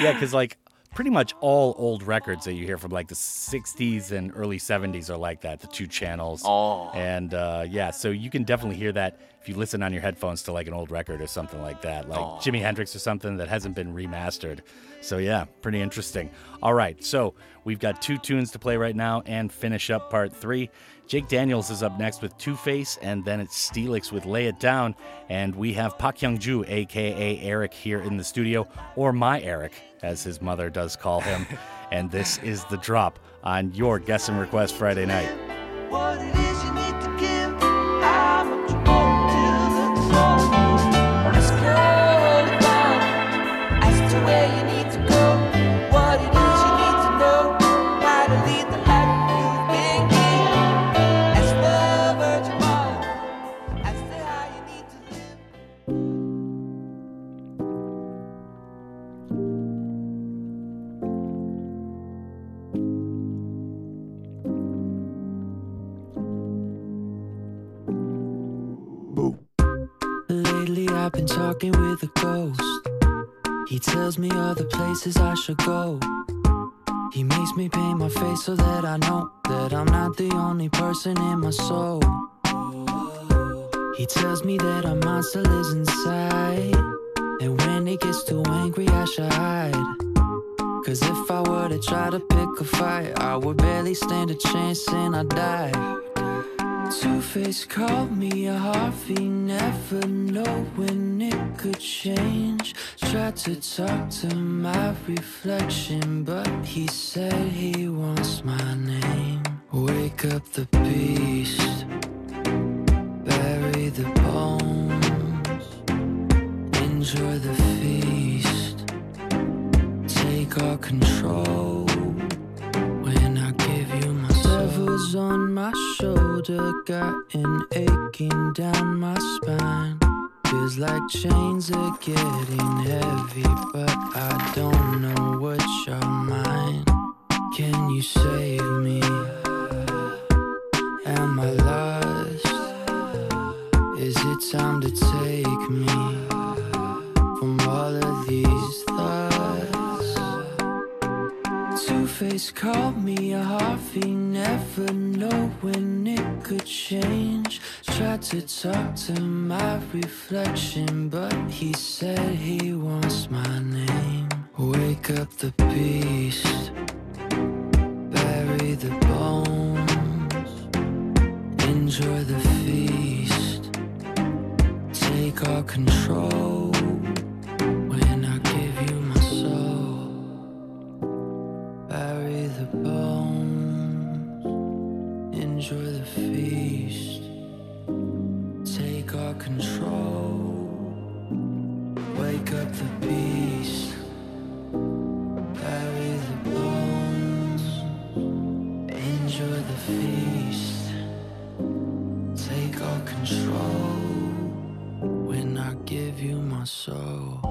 yeah, because like pretty much all old records that you hear from like the 60s and early 70s are like that, the two channels. Oh. And uh, yeah, so you can definitely hear that if you listen on your headphones to like an old record or something like that, like Oh. Jimi Hendrix or something that hasn't been remastered. So yeah, pretty interesting. All right, so we've got two tunes to play right now and finish up part three. Jake Daniels is up next with Two Face, and then it's Steelix with Lay It Down. And we have Park Hyung Ju, aka Eric, here in the studio, or my Eric, as his mother does call him. and this is the drop on your Guess and Request Friday night. Been talking with a ghost. He tells me other places I should go. He makes me paint my face so that I know that I'm not the only person in my soul. He tells me that a monster lives inside. And when he gets too angry, I should hide. Cause if I were to try to pick a fight, I would barely stand a chance and I'd die. Two Face called me a Harvey, never know when it could change. Tried to talk to my reflection, but he said he wants my name. Wake up the beast, bury the bones, enjoy the feast, take all control. Devil's on my shoulder, got an aching down my spine. Feels like chains are getting heavy, but I don't know what's your mind. Can you save me? Am I lost? Is it time to take me Face called me a Harvey, never know when it could change. Tried to talk to my reflection, but he said he wants my name. Wake up the beast, bury the bones, enjoy the feast, take all control. Bones, enjoy the feast, take our control. Wake up the beast, bury the bones, enjoy the feast, take all control. When I give you my soul.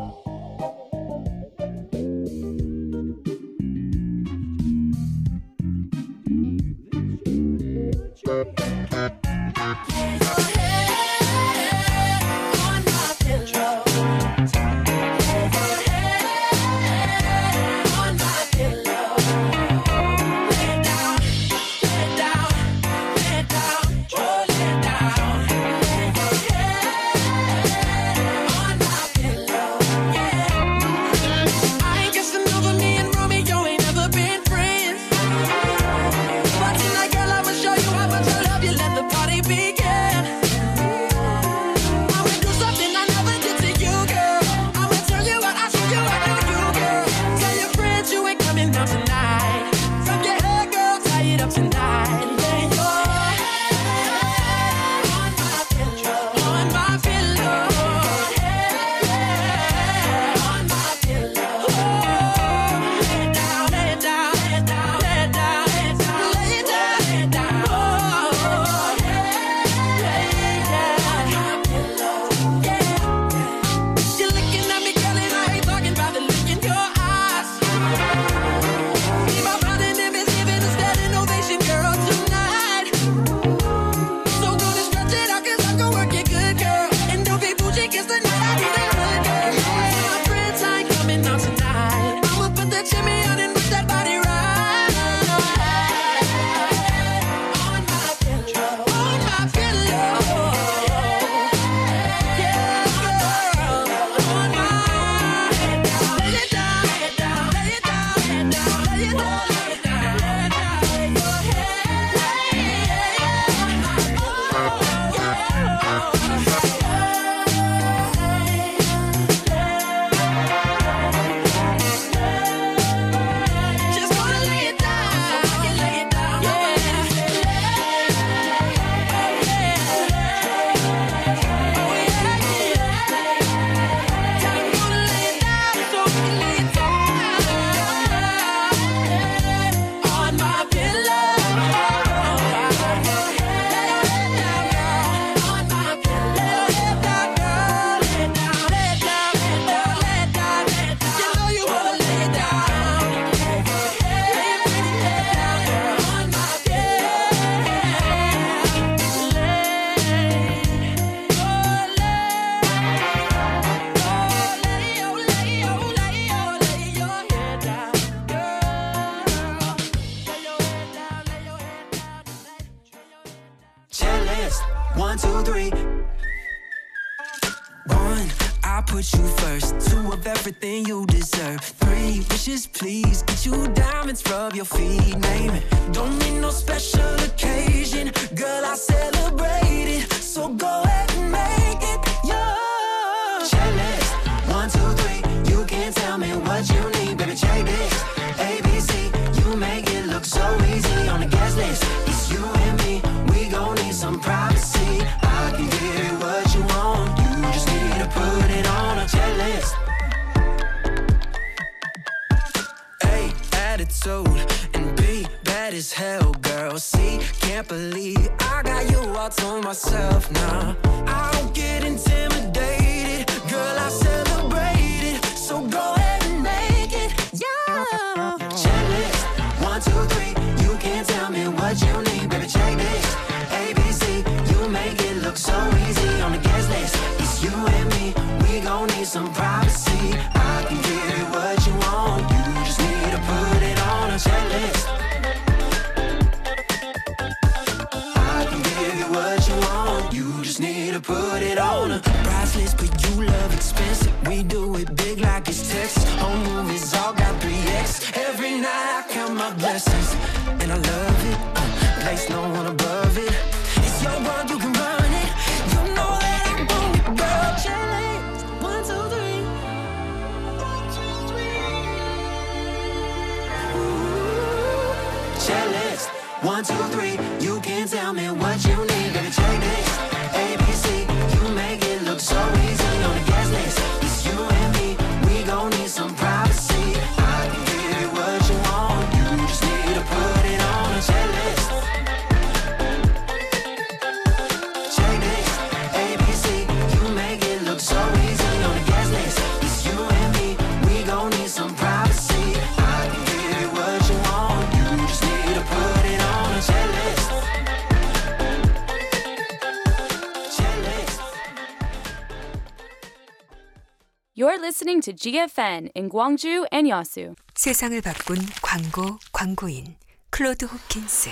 Listening to GFN in Gwangju and Yasu. 세상을 바꾼 광고 광고인 클로드 호킨스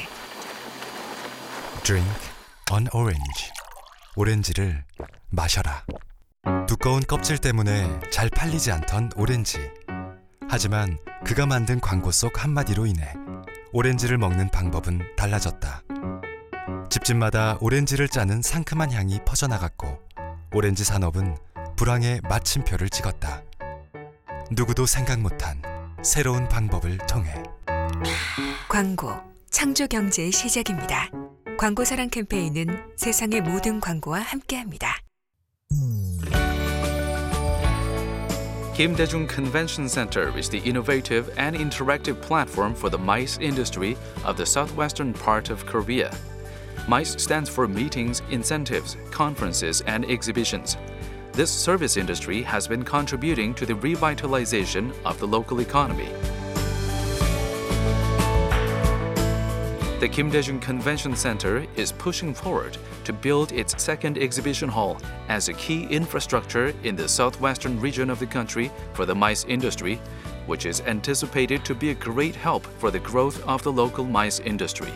Drink an orange. 오렌지를 마셔라. 두꺼운 껍질 때문에 잘 팔리지 않던 오렌지. 하지만 그가 만든 광고 속 한마디로 인해 오렌지를 먹는 방법은 달라졌다. 집집마다 오렌지를 짜는 상큼한 향이 퍼져나갔고 오렌지 산업은 불황의 마침표를 찍었다. 누구도 생각 못한 새로운 방법을 통해 광고 창조 경제의 시작입니다. 광고 사랑 캠페인은 세상의 모든 광고와 함께합니다. Kim Daejung Convention Center is the innovative and interactive platform for the MICE industry of the southwestern part of Korea. MICE stands for Meetings, Incentives, Conferences, and Exhibitions. This service industry has been contributing to the revitalization of the local economy. The Kim Daejung Convention Center is pushing forward to build its second exhibition hall as a key infrastructure in the southwestern region of the country for the MICE industry, which is anticipated to be a great help for the growth of the local MICE industry.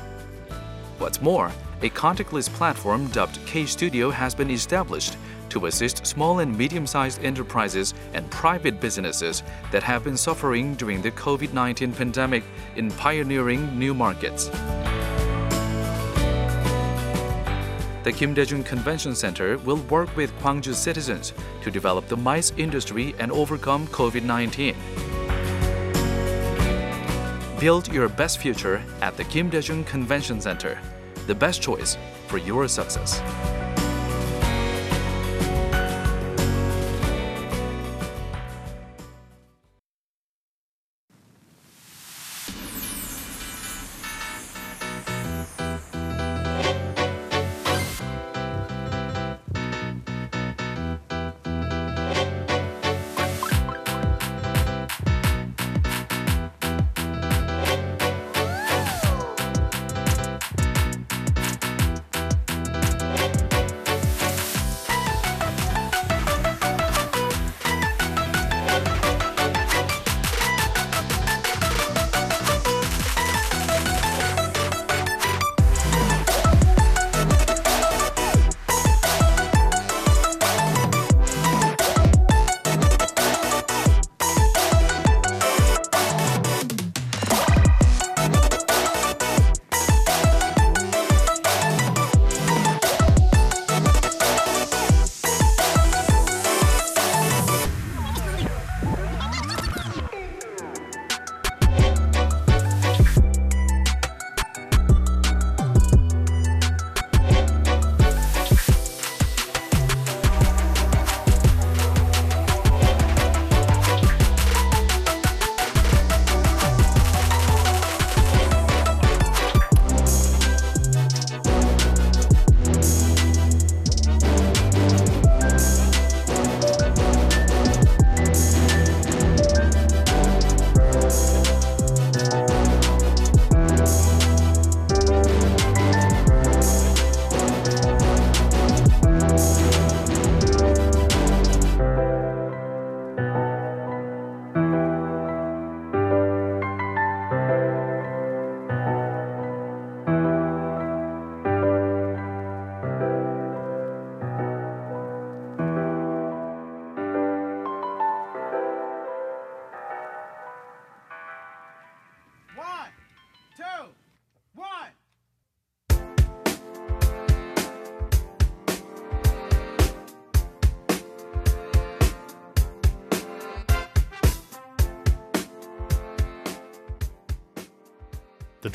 What's more, a contactless platform dubbed K Studio has been established to assist small and medium sized enterprises and private businesses that have been suffering during the COVID 19 pandemic in pioneering new markets. The Kim Daejung Convention Center will work with Gwangju citizens to develop the MICE industry and overcome COVID 19. Build your best future at the Kim Daejung Convention Center, the best choice for your success.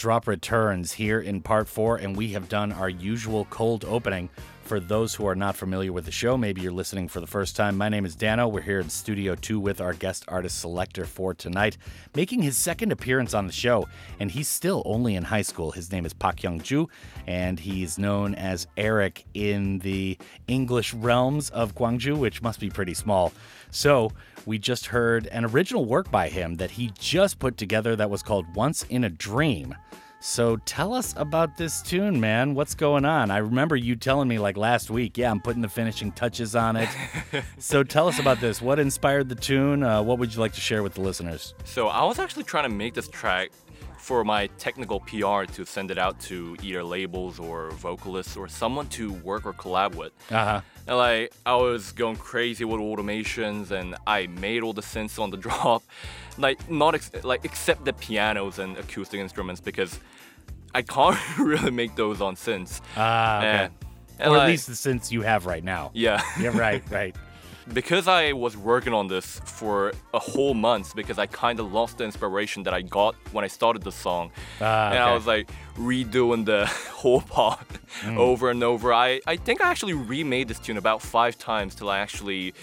Drop returns here in part four, and we have done our usual cold opening. For those who are not familiar with the show, maybe you're listening for the first time. My name is Dano. We're here in Studio 2 with our guest artist selector for tonight, making his second appearance on the show. And he's still only in high school. His name is Park Hyung Ju, and he's known as Eric in the English realms of Gwangju, which must be pretty small. So, we just heard an original work by him that he just put together that was called Once in a Dream. So tell us about this tune, man. What's going on? I remember you telling me like last week, yeah, I'm putting the finishing touches on it. so tell us about this. What inspired the tune? Uh, what would you like to share with the listeners? So I was actually trying to make this track for my technical PR to send it out to either labels or vocalists or someone to work or collab with. Uh huh. And like I was going crazy with automations and I made all the synths on the drop. Like not ex- like except the pianos and acoustic instruments because I can't really make those on synths. Ah, okay. And- and, or at like- least the synths you have right now. Yeah. Yeah, right, right. because I was working on this for a whole month because I kind of lost the inspiration that I got when I started the song. Ah, and I was like redoing the whole part Mm. over and over. I, I think I actually remade this tune about five times till I actually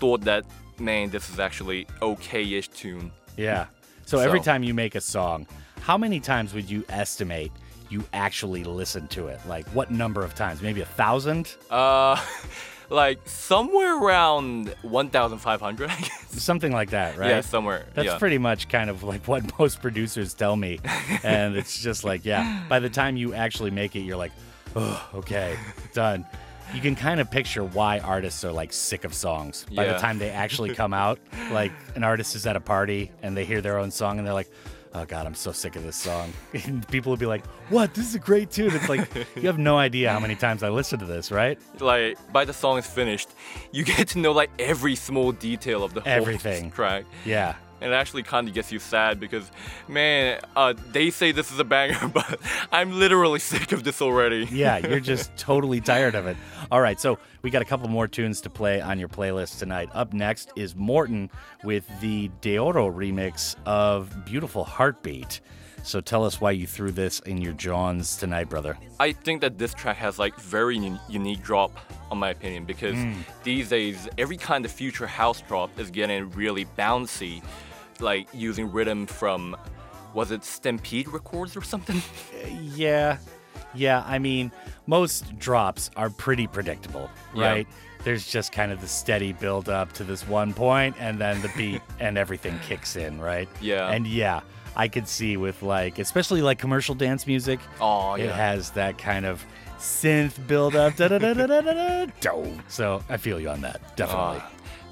thought that, man, this is actually okay-ish tune. Yeah. So, every time you make a song, how many times would you estimate you actually listen to it? Like, what number of times? Maybe a thousand? Uh, like somewhere around 1,500, I guess. Something like that, right? Yeah, somewhere, That's yeah. pretty much kind of like what most producers tell me. and it's just like, yeah, by the time you actually make it, you're like, oh, okay, done. You can kind of picture why artists are like sick of songs. By the time they actually come out, like an artist is at a party and they hear their own song and they're like, oh God, I'm so sick of this song. And people would be like, what? This is a great tune. It's like, you have no idea how many times I listened to this, right? Like by the song is finished, you get to know like every small detail of the whole Everything. track. Yeah. And it actually kind of gets you sad because, man, uh, they say this is a banger, but I'm literally sick of this already. yeah, you're just totally tired of it. All right, so we got a couple more tunes to play on your playlist tonight. Up next is Morten with the Deorro remix of Beautiful Heartbeat. So tell us why you threw this in your Johns tonight, brother. I think that this track has like very un- unique drop, on my opinion, because Mm. these days every kind of future house drop is getting really bouncy, like using rhythm from, was it Stampede Records or something? Yeah, yeah. I mean, most drops are pretty predictable, Yeah. right? There's just kind of the steady build up to this one point, and then the beat and everything kicks in, right? Yeah. And yeah, I could see with like, especially like commercial dance music. Oh, It yeah. has that kind of synth build up. da da da da da da da. So I feel you on that, definitely. Uh,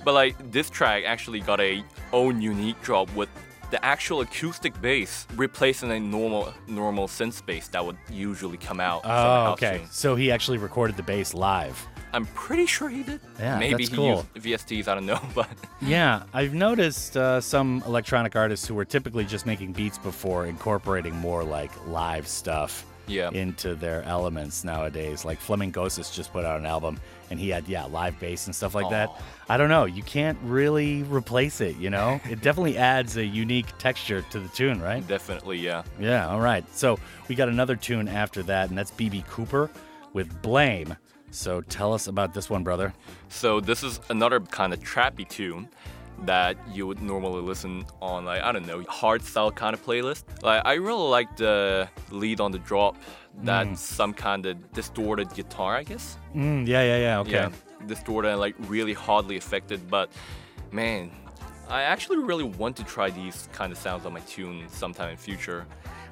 but like this track actually got a own unique drop with the actual acoustic bass replacing a normal normal synth bass that would usually come out. oh, okay. So he actually recorded the bass live. I'm pretty sure he did. Yeah, Maybe that's he cool. used VSTs. I don't know, but Yeah, I've noticed uh, some electronic artists who were typically just making beats before incorporating more like live stuff Yeah. into their elements nowadays. Like Fleming Flamingosis just put out an album and he had, yeah, live bass and stuff like that. I don't know. You can't really replace it, you know? it definitely adds a unique texture to the tune, right? definitely yeah. Yeah, all right. So we got another tune after that, and that's BB Cooper with Blame. So tell us about this one, brother. So this is another kind of trappy tune that you would normally listen on like I don't know hard style kind of playlist. Like I really like the lead on the drop. That's Mm. some kind of distorted guitar, I guess. Mm, yeah, yeah, yeah. Okay. Yeah, distorted and like really hardly affected. But man, I actually really want to try these kind of sounds on my tune sometime in future.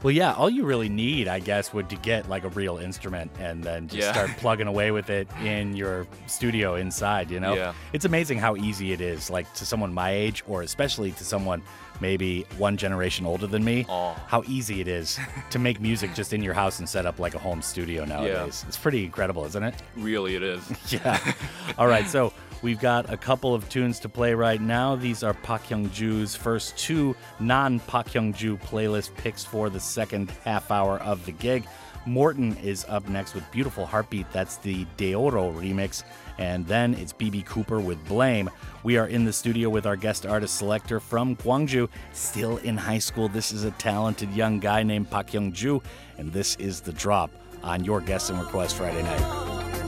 Well, yeah, all you really need, I guess, would to get like a real instrument and then just Yeah. start plugging away with it in your studio inside, you know? Yeah. It's amazing how easy it is, like to someone my age or especially to someone maybe one generation older than me, Oh. how easy it is to make music just in your house and set up like a home studio nowadays. It's pretty incredible, isn't it? Really, it is. yeah. All right, so we've got a couple of tunes to play right now. These are Park Hyung Ju's first two non Park Hyung Ju playlist picks for the second half hour of the gig. Morten is up next with Beautiful Heartbeat. That's the Deorro remix. And then it's BB Cooper with Blame. We are in the studio with our guest artist selector from Gwangju, still in high school. This is a talented young guy named Park Hyung Ju, and this is The Drop on your Guest and Request Friday night.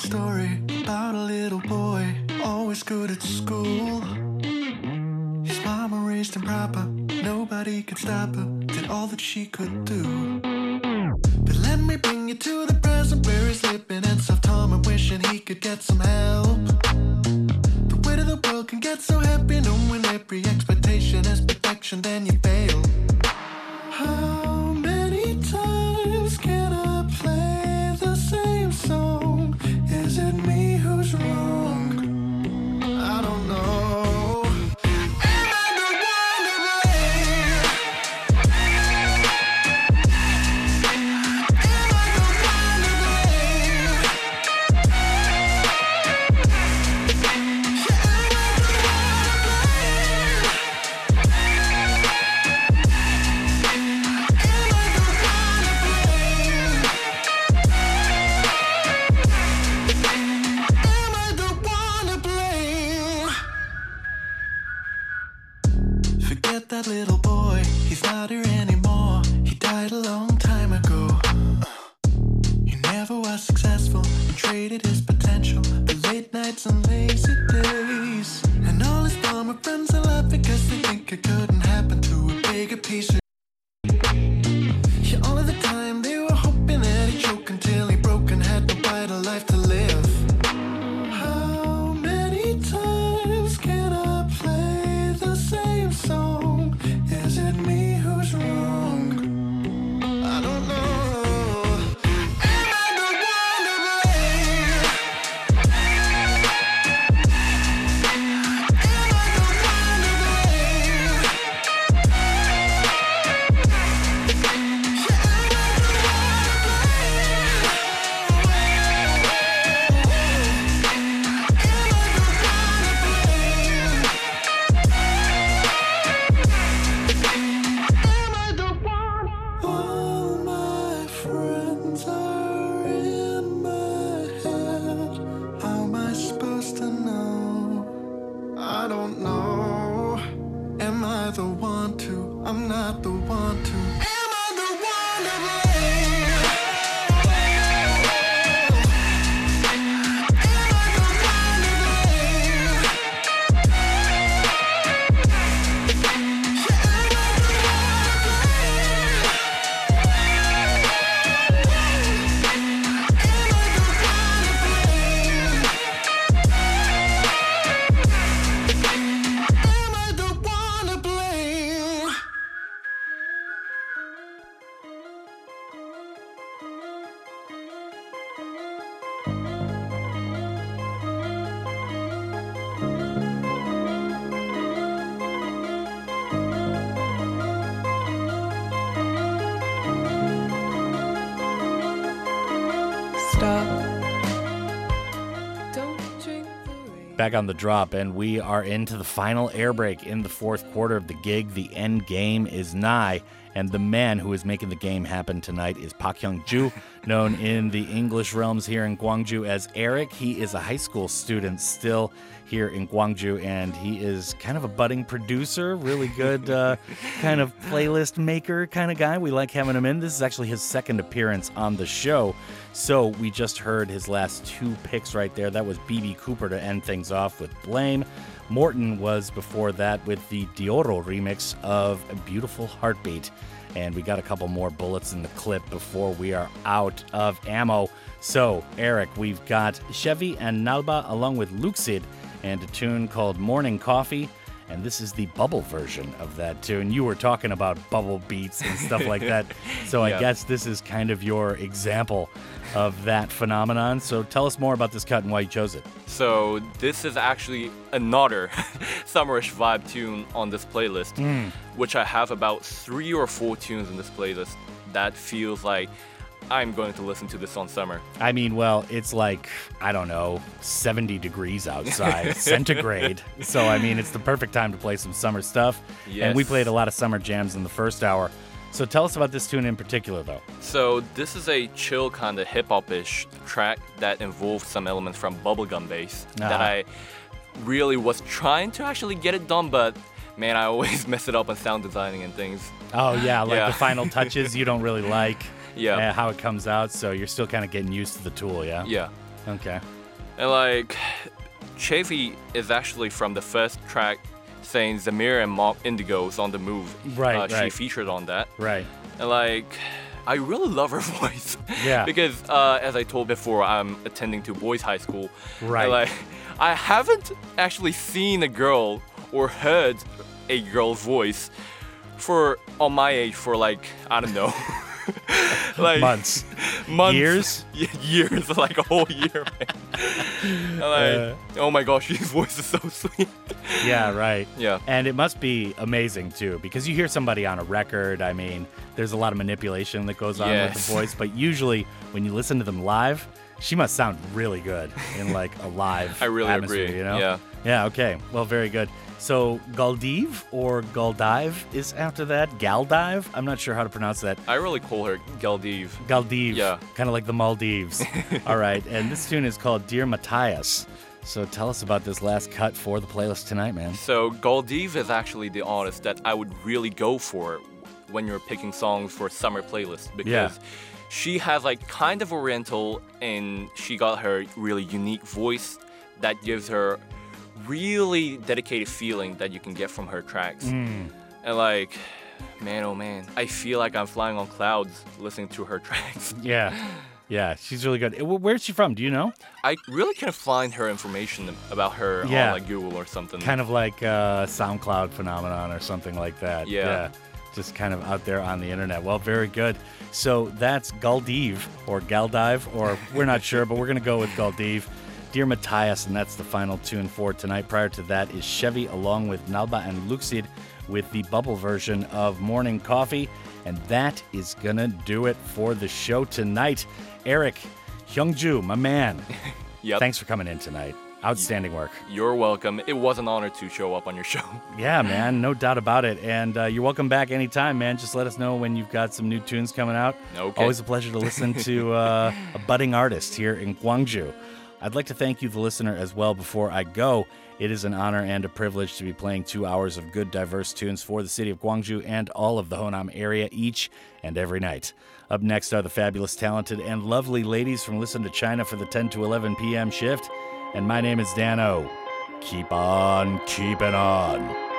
Story about a little boy, always good at school. His mama raised him proper, nobody could stop her, did all that she could do. But let me bring you to the present where he's living and self harm and wishing he could get some help. The weight of the world can get so heavy, knowing every expectation is perfection, then you fail. Back on the drop, and we are into the final air break in the fourth quarter of the gig. The end game is nigh, and the man who is making the game happen tonight is Park Hyung Ju, known in the English realms here in Gwangju as Eric. He is a high school student still here in Gwangju, and he is kind of a budding producer, really good uh, kind of playlist maker kind of guy. We like having him in. This is actually his second appearance on the show. So we just heard his last two picks right there. That was BB Cooper to end things off with Blame. Morten was before that with the Deorro remix of Beautiful Heartbeat. And we got a couple more bullets in the clip before we are out of ammo. So, Eric, we've got Chevy and Nalba along with Luxid and a tune called Morning Coffee. And this is the bubble version of that tune. You were talking about bubble beats and stuff like that. So I guess this is kind of your example of that phenomenon. So tell us more about this cut and why you chose it. So this is actually another summerish vibe tune on this playlist, Mm. which I have about three or four tunes in this playlist that feels like I'm going to listen to this on summer. I mean, well, it's like, I don't know, 70 degrees outside, centigrade. So, I mean, it's the perfect time to play some summer stuff. And we played a lot of summer jams in the first hour. So, tell us about this tune in particular, though. So this is a chill kind of hip hop-ish track that involves some elements from bubblegum bass that Ah. I really was trying to actually get it done, but man, I always mess it up on sound designing and things. Oh, yeah, like Yeah. the final touches you don't really like. Yeah. how it comes out. So, you're still kind of getting used to the tool, yeah? Yeah. Okay. And like, Chevy is actually from the first track saying Zamir and Marc Indigo's on the move. Right, Uh, She right. featured on that. Right. And like, I really love her voice. Yeah. because uh, as I told before, I'm attending to boys' high school. Right. And like, I haven't actually seen a girl or heard a girl's voice for on my age for like I don't know. like Months. months, Years? Years, like a whole year, man. Like, uh, oh my gosh, his voice is so sweet. Yeah, right. Yeah. And it must be amazing too, because you hear somebody on a record. I mean, there's a lot of manipulation that goes on with the voice, but usually when you listen to them live, she must sound really good in like a live I really atmosphere, agree, You know? yeah. Yeah. Okay. Well, very good. So Galdiv or Galdive is after that. Galdive. I'm not sure how to pronounce that. I really call her Galdiv. Galdiv. Yeah. Kind of like the Maldives. All right. And this tune is called Dear Matias. So tell us about this last cut for the playlist tonight, man. So Galdiv is actually the artist that I would really go for when you're picking songs for summer playlist because Yeah. she has like kind of oriental and she got her really unique voice that gives her really dedicated feeling that you can get from her tracks. Mm. And like man oh man, I feel like I'm flying on clouds listening to her tracks. Yeah. Yeah, she's really good. Where's she from? Do you know? I really can't find her information about her Yeah. on like Google or something. Kind of like uh, SoundCloud phenomenon or something like that. Yeah. Just kind of out there on the internet. Well, very good. So that's Galdiv or Galdive, or we're not sure, but we're going to go with Galdiv. Dear Matias, and that's the final tune for tonight. Prior to that is Chevy along with Nalba and Luxid with the bubble version of Morning Coffee. And that is going to do it for the show tonight. Eric, Hyungju, my man. Yep. Thanks for coming in tonight. Outstanding work. You're welcome. It was an honor to show up on your show. Yeah, man, no doubt about it. And uh, you're welcome back anytime, man. Just let us know when you've got some new tunes coming out. Okay. Always a pleasure to listen to uh, a budding artist here in Gwangju. I'd like to thank you, the listener, as well before I go. It is an honor and a privilege to be playing two hours of good, diverse tunes for the city of Gwangju and all of the Honam area each and every night. Up next are the fabulous, talented, and lovely ladies from Listen to China for the 10 to 11 p.m. shift. And my name is Dan O. Keep on keeping on.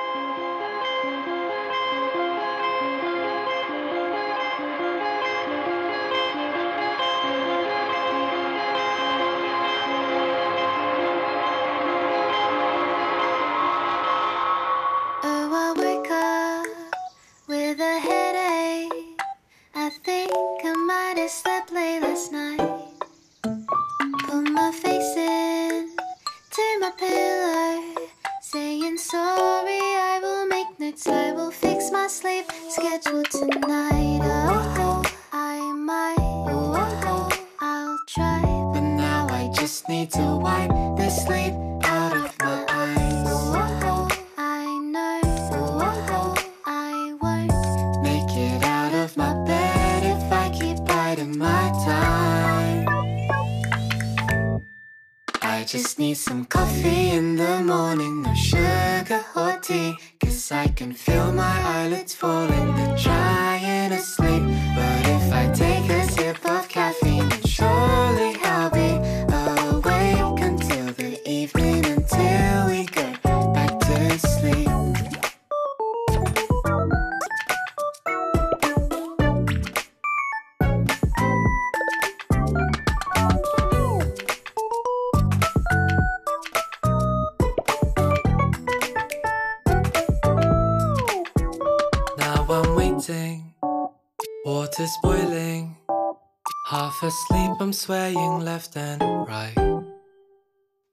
Swaying left and right.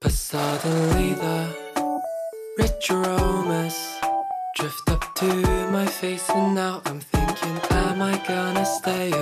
But suddenly the rich aromas drift up to my face, and now I'm thinking, am I gonna stay